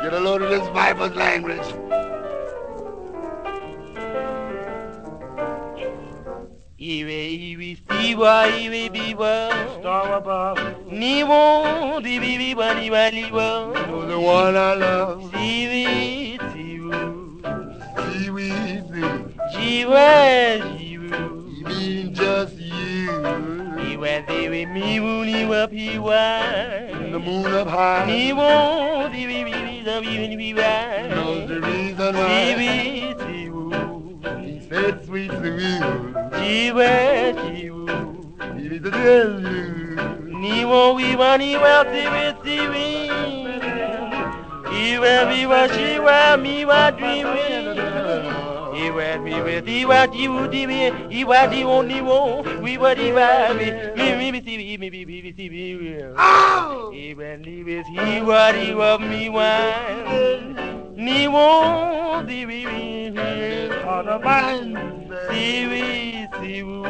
Get a load of this Viper's language. Iwe iwe iwe biwa Star above Niwo di bi bi ba di ba li wa You're the one I love. Siwi siwu Siwi siwu Jiwe jiwu You mean just you me when they with me when you up he was. The moon up high. Me won't the reason of even be right. Knows the reason why. She be she woo. He said sweet to me. She was she woo. He be the deal you. Ni won't we want he well see with see me. He will be what she want me what dream mi Iwa di wo ni wo We wa di wa mi Mi mi mi mi mi mi mi mi mi Iwe ni we si wa di wa mi wa Ni wo di wi wi On the mind. Si wi si wu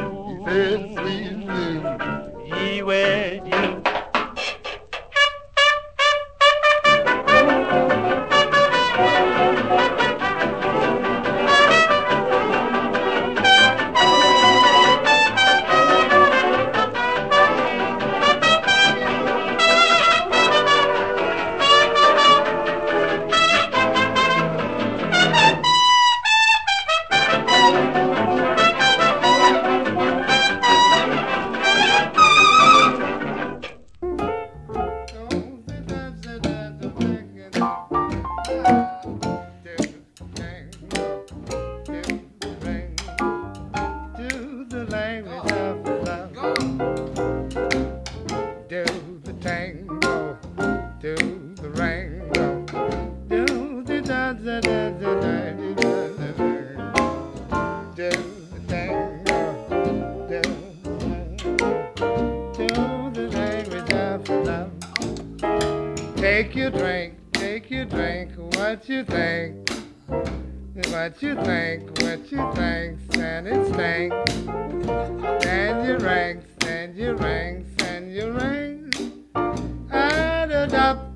up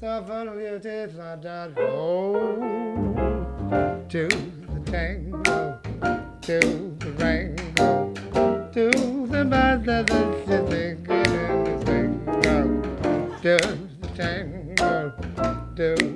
the volunteers I done. Oh, to the tango, to the rango, to the mother that's the thinking in the tango, to the tango, to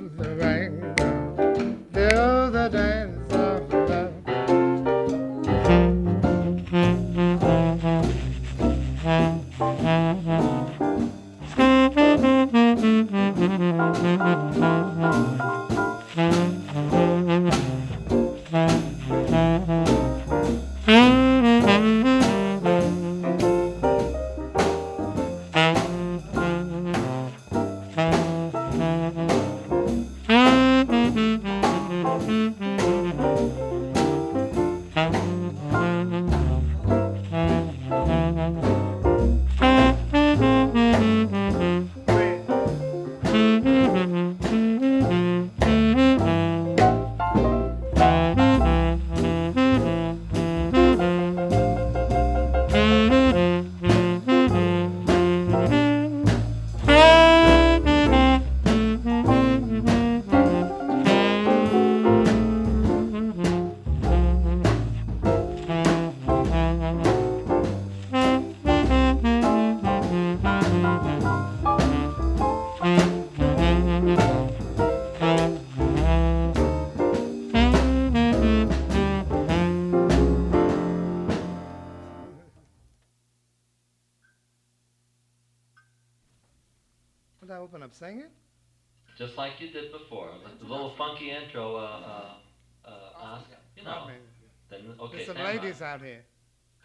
ladies out here.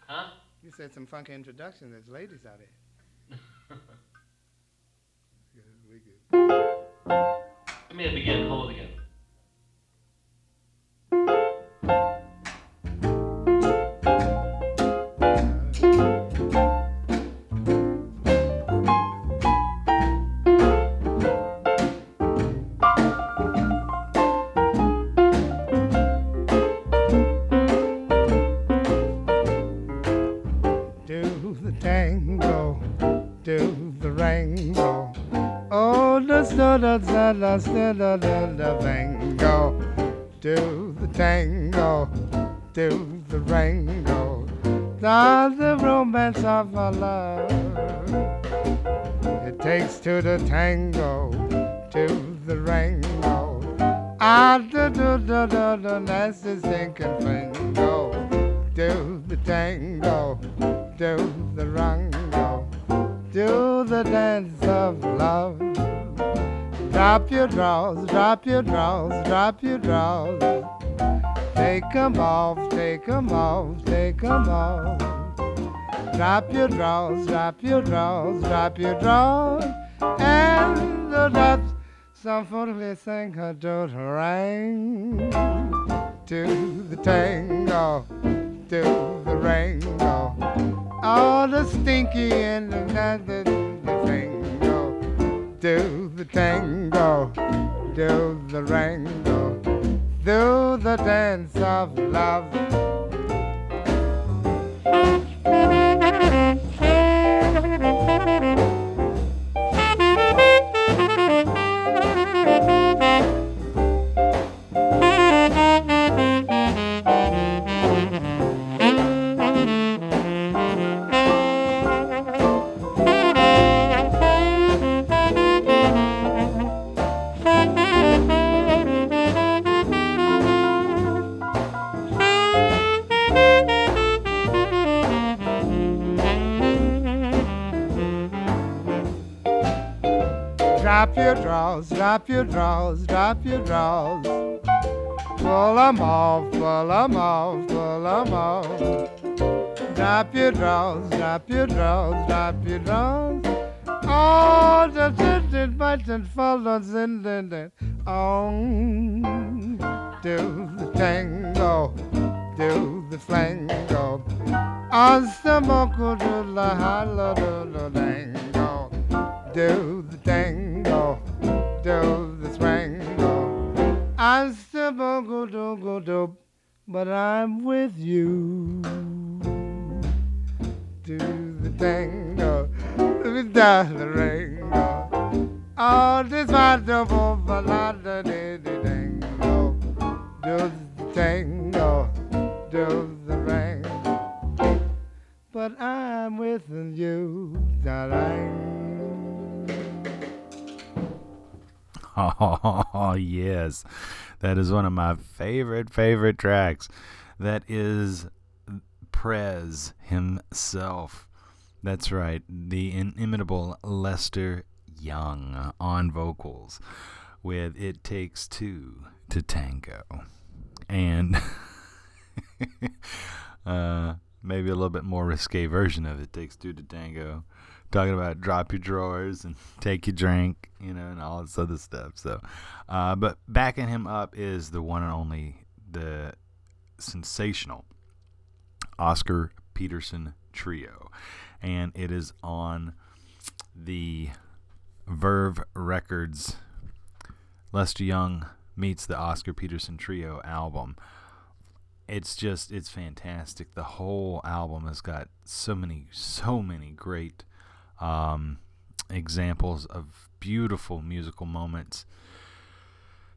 Huh? You said some funky introduction. There's ladies out here. Good, we good. Give me begin, hold it again. The da. Do the tango, do the rainbow. That's the romance of our love. It takes to the tango, to the rainbow. Ah, do do do do do, that's the sinking fango. Do the tango, do the rango, do the dance of love. Drop your draws, drop your draws, drop your draws. Take 'em off, take 'em off, take 'em off. Drop your draws, drop your draws, drop your draws. And the dots, some foolish thing do the ring. To the tango, to the rango. All the stinky and the nothing, the tango. Do the tango, do the rango. Do the dance of love. Drop your draws, drop your draws, drop your draws. Pull 'em off, pull 'em off, pull 'em off. Drop your draws, drop your draws, drop your draws. All the distant button follows in the on. Do the tango, do the flango. Hasta moco do la hala do la dango. Do the tango, do the swango. Hasta moco do go do, but I'm with you. Do the tango, down the rango. All this wonderful balada de de tango. Do the tango, do the rango. But I'm with you, darling. Oh, yes. That is one of my favorite, favorite tracks. That is Prez himself. That's right. The inimitable Lester Young on vocals with It Takes Two to Tango. And uh, maybe a little bit more risque version of It Takes Two to Tango talking about drop your drawers and take your drink, you know, and all this other stuff. So, uh, but backing him up is the one and only, the sensational Oscar Peterson Trio. And it is on the Verve Records Lester Young meets the Oscar Peterson Trio album. It's just, it's fantastic. The whole album has got so many, so many great um, examples of beautiful musical moments.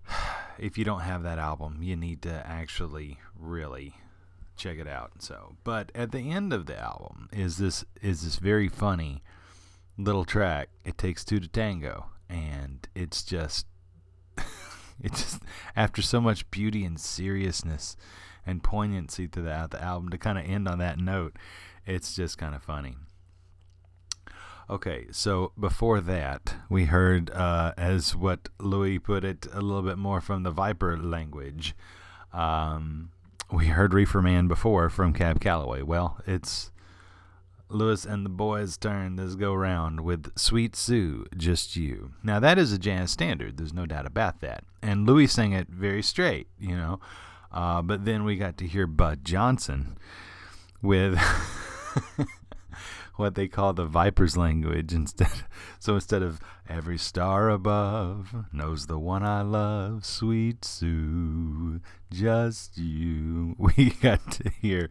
If you don't have that album, you need to actually really check it out. So, but at the end of the album is this is this very funny little track. It takes two to tango, and it's just it's just after so much beauty and seriousness and poignancy throughout the album to kind of end on that note, it's just kind of funny. Okay, so before that, we heard, uh, as what Louis put it, a little bit more from the Viper language. Um, we heard Reefer Man before from Cab Calloway. Well, it's Louis and the boys' turn this go round with Sweet Sue, Just You. Now, that is a jazz standard, there's no doubt about that. And Louis sang it very straight, you know. Uh, but then we got to hear Budd Johnson with. what they call the Viper's language instead. So instead of every star above knows the one I love, sweet Sue, just you. We got to hear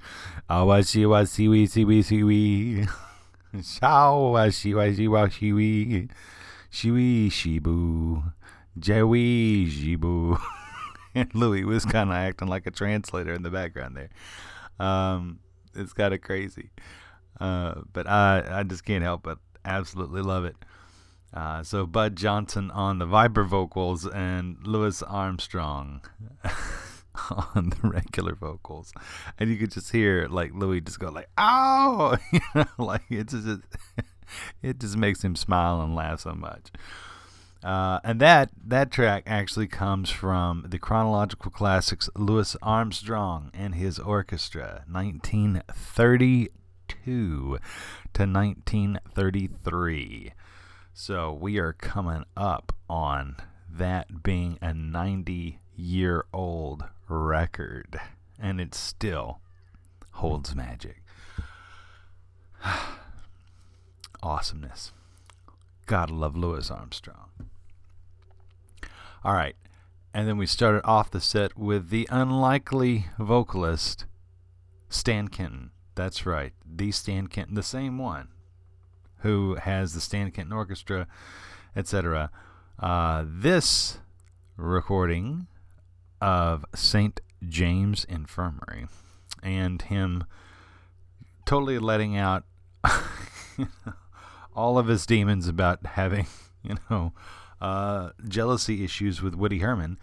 awashi wa siwi siwi siwi. Shao wa shiwa shiwa shiwi. Shibu. Jewi jibu. And Louis was kind of acting like a translator in the background there. Um, it's kind of crazy. Uh, but I, I just can't help but absolutely love it. Uh, so Budd Johnson on the Viper vocals and Louis Armstrong on the regular vocals, and you could just hear like Louis just go like "ow," you know, like it's just it just makes him smile and laugh so much. Uh, and that that track actually comes from the chronological classics Louis Armstrong and his orchestra, 1930 to 1933. So we are coming up on that being a 90 year old record, and it still holds magic. Awesomeness. Gotta love Louis Armstrong. All right. And then we started off the set with the unlikely vocalist, Stan Kenton. That's right, the Stan Kenton, the same one who has the Stan Kenton Orchestra, etc. Uh, this recording of St. James Infirmary and him totally letting out all of his demons about having, you know, uh, jealousy issues with Woody Herman.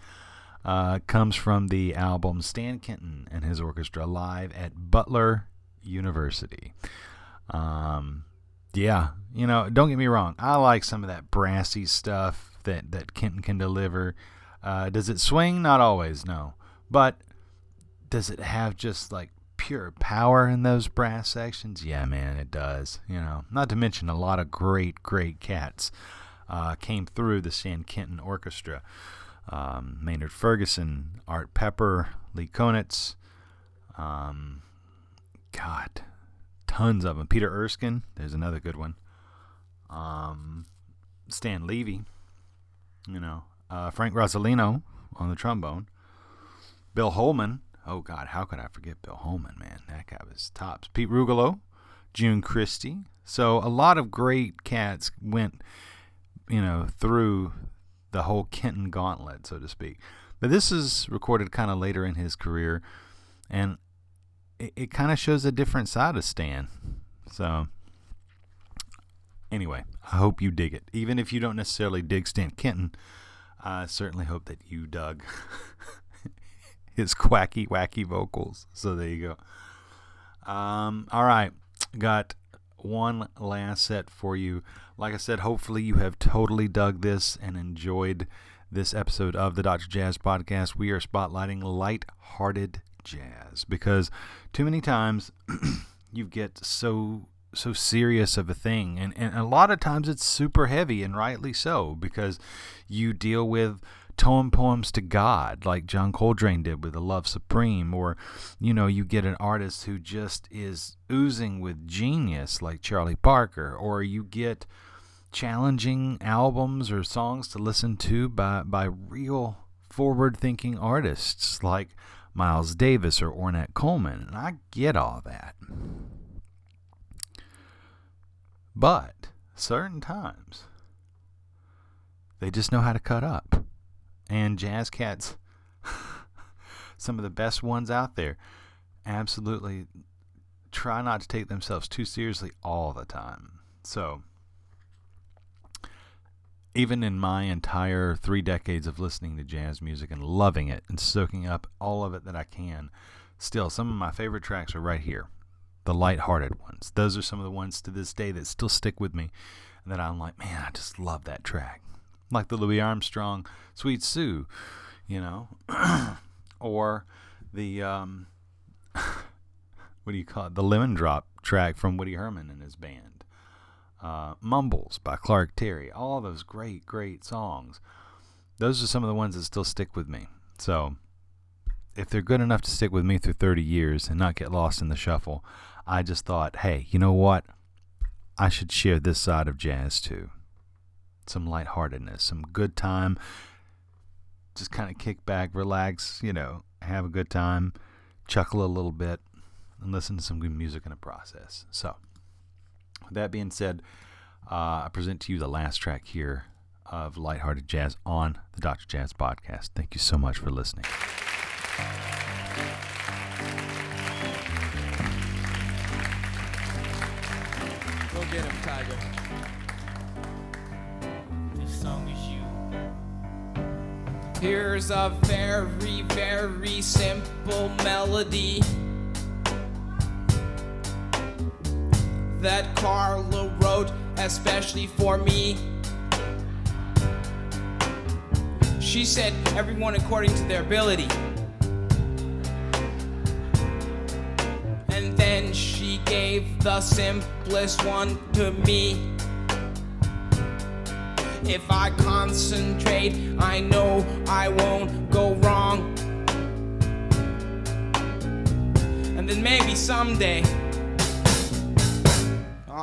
Uh, comes from the album Stan Kenton and his orchestra live at Butler University. Um, yeah, you know, don't get me wrong. I like some of that brassy stuff that, that Kenton can deliver. Uh, does it swing? Not always, no. But does it have just like pure power in those brass sections? Yeah, man, it does. You know, not to mention a lot of great, great cats uh, came through the Stan Kenton Orchestra. Um, Maynard Ferguson, Art Pepper, Lee Konitz, um, God, tons of them. Peter Erskine, there's another good one. Um, Stan Levey, you know, uh, Frank Rosolino on the trombone. Bill Holman. Oh God, how could I forget Bill Holman? Man, that guy was tops. Pete Rugolo, June Christy. So a lot of great cats went, you know, through the whole Kenton gauntlet, so to speak. But this is recorded kind of later in his career, and it, it kind of shows a different side of Stan. So, anyway, I hope you dig it. Even if you don't necessarily dig Stan Kenton, I certainly hope that you dug his quacky, wacky vocals. So there you go. Um, all right, got one last set for you. Like I said, hopefully you have totally dug this and enjoyed this episode of the Dr. Jazz Podcast. We are spotlighting light-hearted jazz because too many times you get so so serious of a thing and, and a lot of times it's super heavy and rightly so because you deal with tone poems to God like John Coltrane did with the Love Supreme or you know you get an artist who just is oozing with genius like Charlie Parker or you get challenging albums or songs to listen to by by real forward thinking artists like Miles Davis or Ornette Coleman and I get all that but certain times, they just know how to cut up. And Jazz Cats, some of the best ones out there, absolutely try not to take themselves too seriously all the time. So, even in my entire three decades of listening to jazz music and loving it and soaking up all of it that I can, still, some of my favorite tracks are right here the light-hearted ones. Those are some of the ones to this day that still stick with me, and that I'm like, man, I just love that track. Like the Louis Armstrong "Sweet Sue," you know, or the um, what do you call it? The Lemon Drop track from Woody Herman and his band. Uh, Mumbles by Clark Terry. All those great, great songs. Those are some of the ones that still stick with me. So, if they're good enough to stick with me through 30 years and not get lost in the shuffle, I just thought, hey, you know what? I should share this side of jazz too. Some lightheartedness, some good time. Just kind of kick back, relax, you know, have a good time, chuckle a little bit, and listen to some good music in the process. So, that being said, uh, I present to you the last track here of Lighthearted Jazz on the Dr. Jazz Podcast. Thank you so much for listening. Go get him, Tiger. This song is you. Here's a very, very simple melody that Carla wrote especially for me. She said, everyone according to their ability. And then she gave the simplest one to me. If I concentrate, I know I won't go wrong. And then maybe someday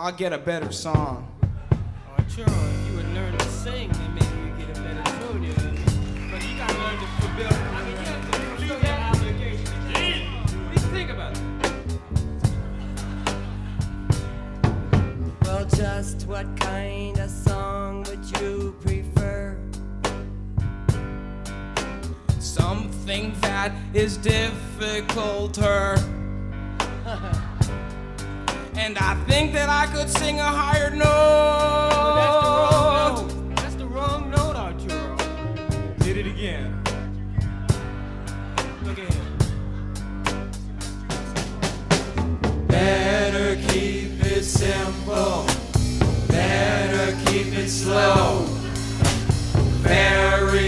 I'll get a better song. Oh, Arturo, if you would learn to sing, then maybe you get a better tune. You know? But you gotta learn to build. I mean, you have to fulfill that obligation. What do you think about that? Well, just what kind of song would you prefer? Something that is difficulter. And I think that I could sing a higher note. That's the wrong note, That's the wrong note, Arturo. Did it again. Look at him. Better keep it simple. Better keep it slow. Very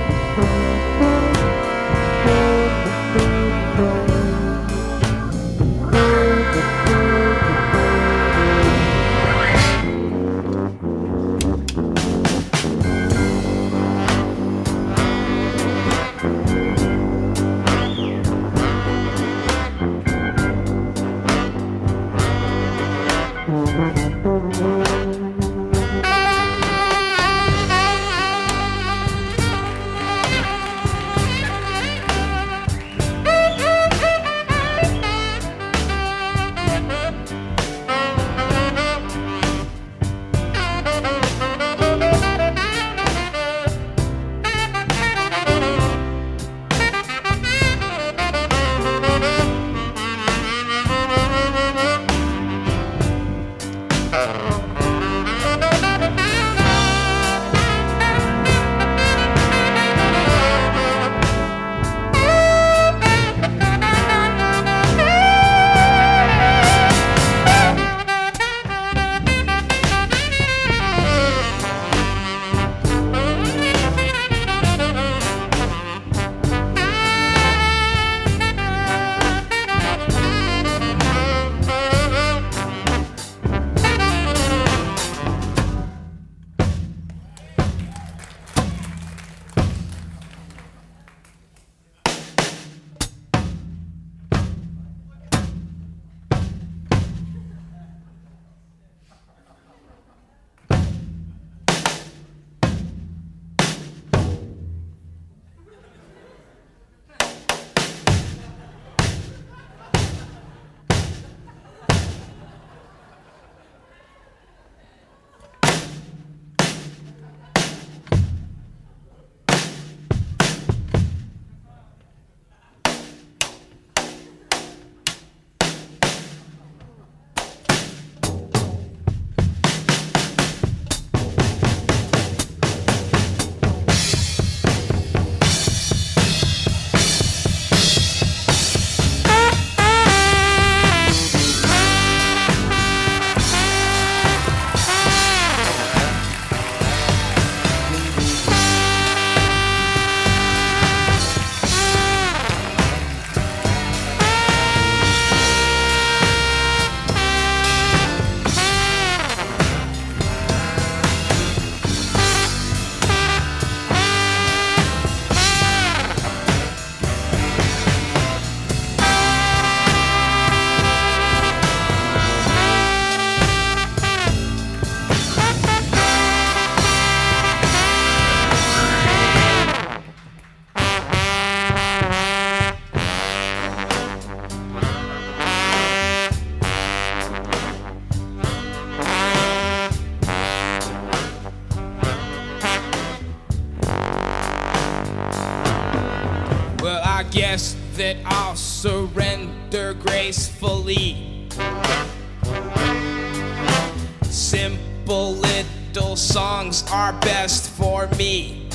Simple little songs are best for me.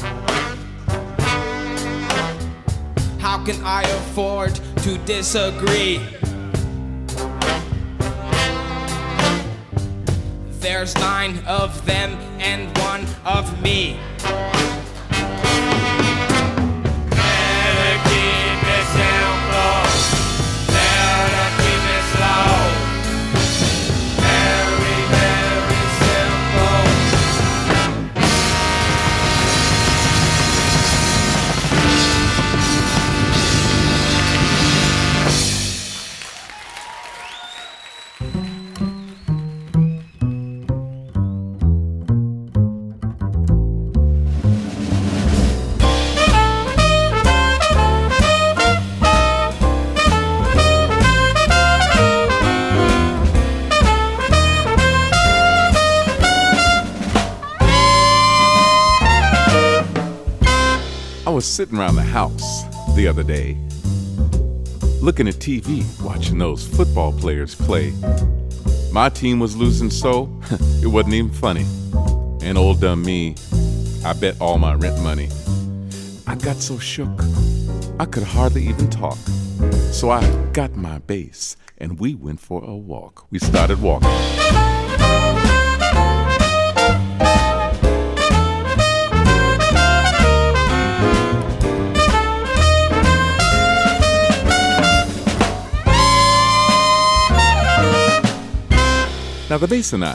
How can I afford to disagree? There's nine of them and one of me. Sitting around the house the other day, looking at TV, watching those football players play. My team was losing so, it wasn't even funny. And old dumb me, I bet all my rent money. I got so shook, I could hardly even talk. So I got my bass and we went for a walk. We started walking. Now, the bass and I,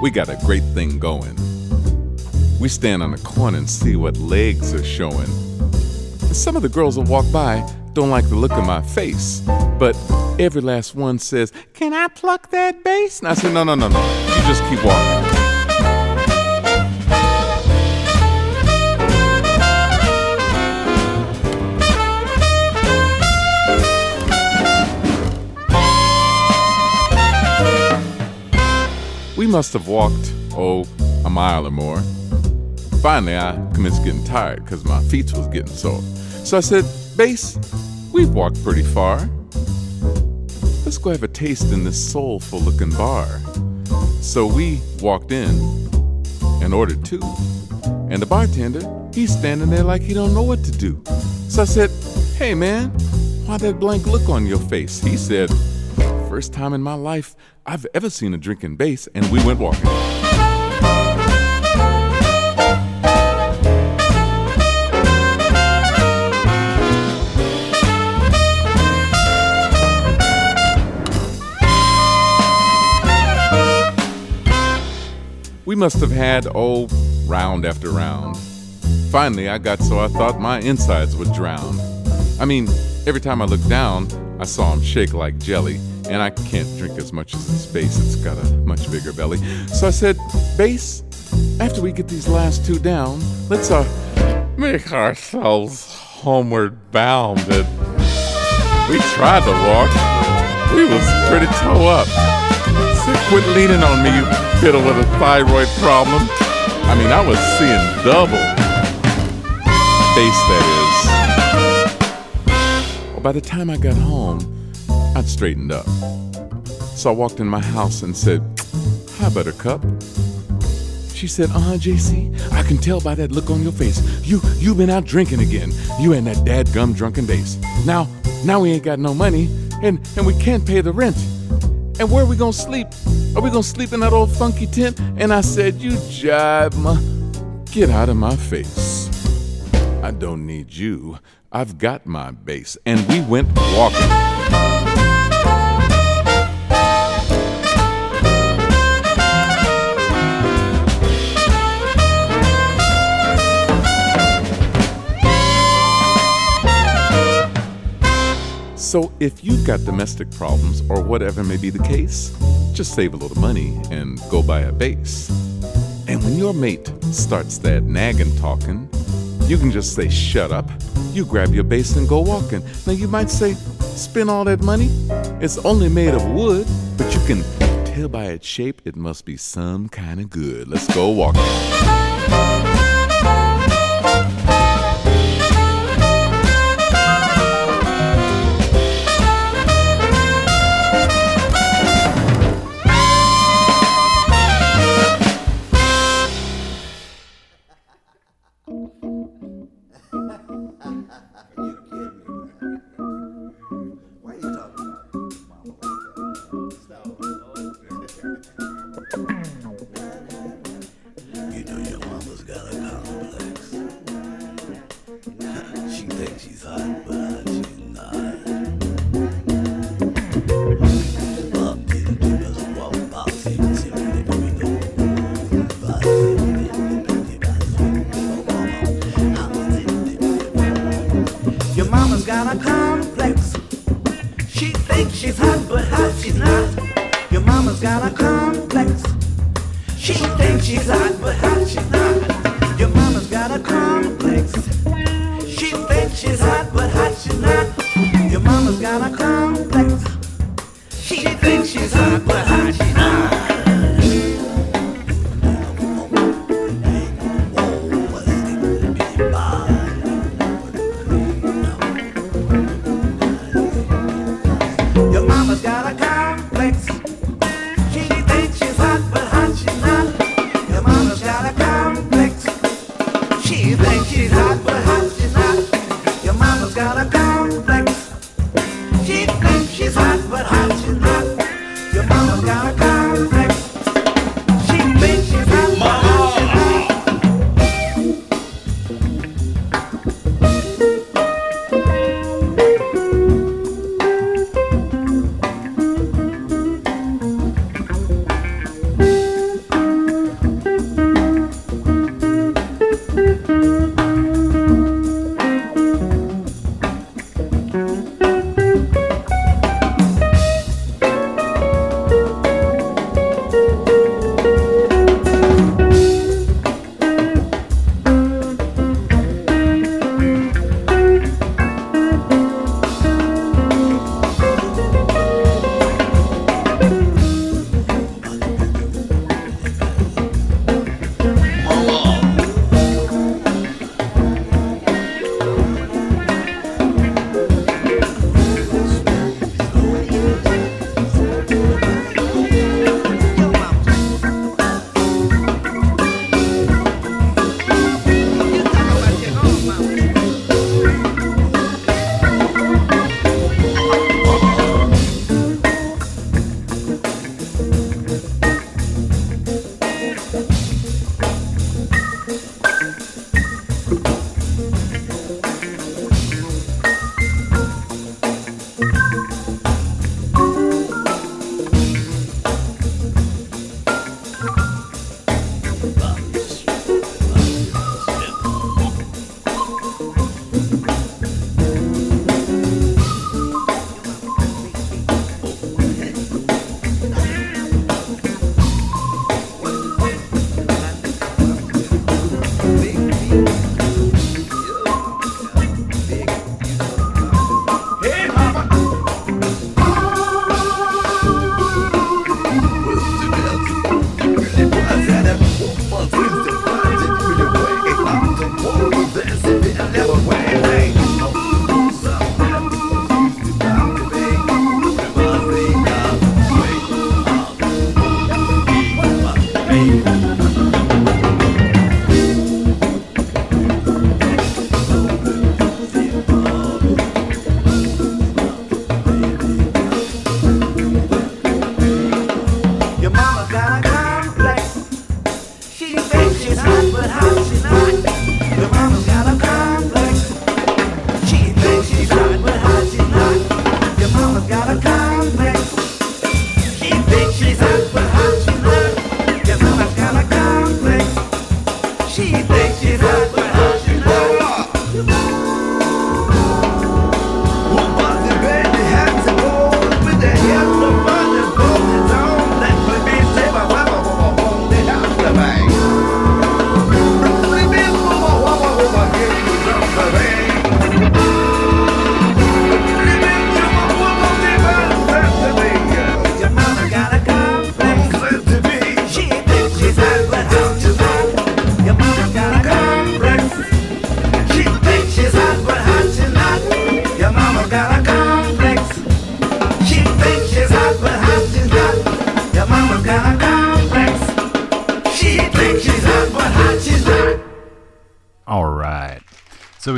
we got a great thing going. We stand on the corner and see what legs are showing. Some of the girls that walk by don't like the look of my face. But every last one says, Can I pluck that bass? And I said, No, no, no, no. You just keep walking. Must have walked, oh, a mile or more. Finally, I commenced getting tired because my feet was getting sore. So I said, Bass, we've walked pretty far. Let's go have a taste in this soulful looking bar. So we walked in and ordered two. And the bartender, he's standing there like he don't know what to do. So I said, Hey man, why that blank look on your face? He said, First time in my life I've ever seen a drinking bass, and we went walking. We must have had, oh, round after round. Finally, I got so I thought my insides would drown. I mean, every time I looked down, I saw him shake like jelly, and I can't drink as much as this bass. It's got a much bigger belly. So I said, Bass, after we get these last two down, let's uh make ourselves homeward bound. And we tried to walk. We was pretty toe up. So quit leaning on me, you fiddle with a thyroid problem. I mean, I was seeing double. Bass, that is. Well, by the time I got home, I'd straightened up. So I walked in my house and said, Hi, Buttercup. She said, Uh-huh, JC. I can tell by that look on your face. You you've been out drinking again. You and that dadgum drunken bass. Now, now we ain't got no money, and, and we can't pay the rent. And where are we gonna sleep? Are we gonna sleep in that old funky tent? And I said, You jive, ma. Get out of my face. I don't need you. I've got my bass. And we went walking. So, if you've got domestic problems or whatever may be the case, just save a little money and go buy a bass. And when your mate starts that nagging talking, you can just say, shut up. You grab your bass and go walking. Now, you might say, spend all that money? It's only made of wood, but you can tell by its shape it must be some kind of good. Let's go walking.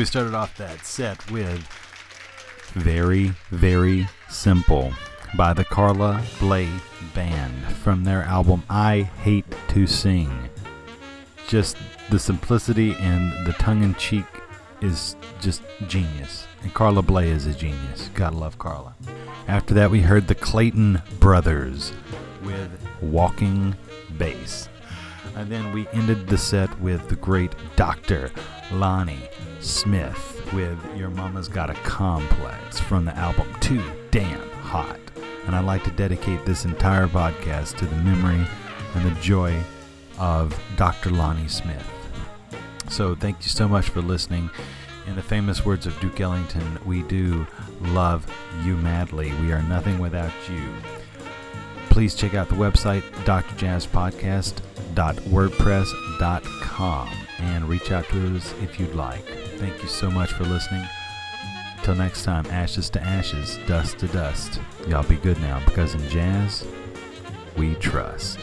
We started off that set with Very, Very Simple by the Carla Bley Band from their album I Hate to Sing. Just the simplicity and the tongue in cheek is just genius. And Carla Bley is a genius. Gotta love Carla. After that, we heard the Clayton Brothers with Walking Bass. And then we ended the set with the great Dr. Lonnie Smith with Your Mama's Got a Complex from the album Too Damn Hot. And I'd like to dedicate this entire podcast to the memory and the joy of Dr. Lonnie Smith. So thank you so much for listening. In the famous words of Duke Ellington, we do love you madly. We are nothing without you. Please check out the website, drjazzpodcast.wordpress.com, and reach out to us if you'd like. Thank you so much for listening. Till next time, ashes to ashes, dust to dust. Y'all be good now, because in jazz, we trust.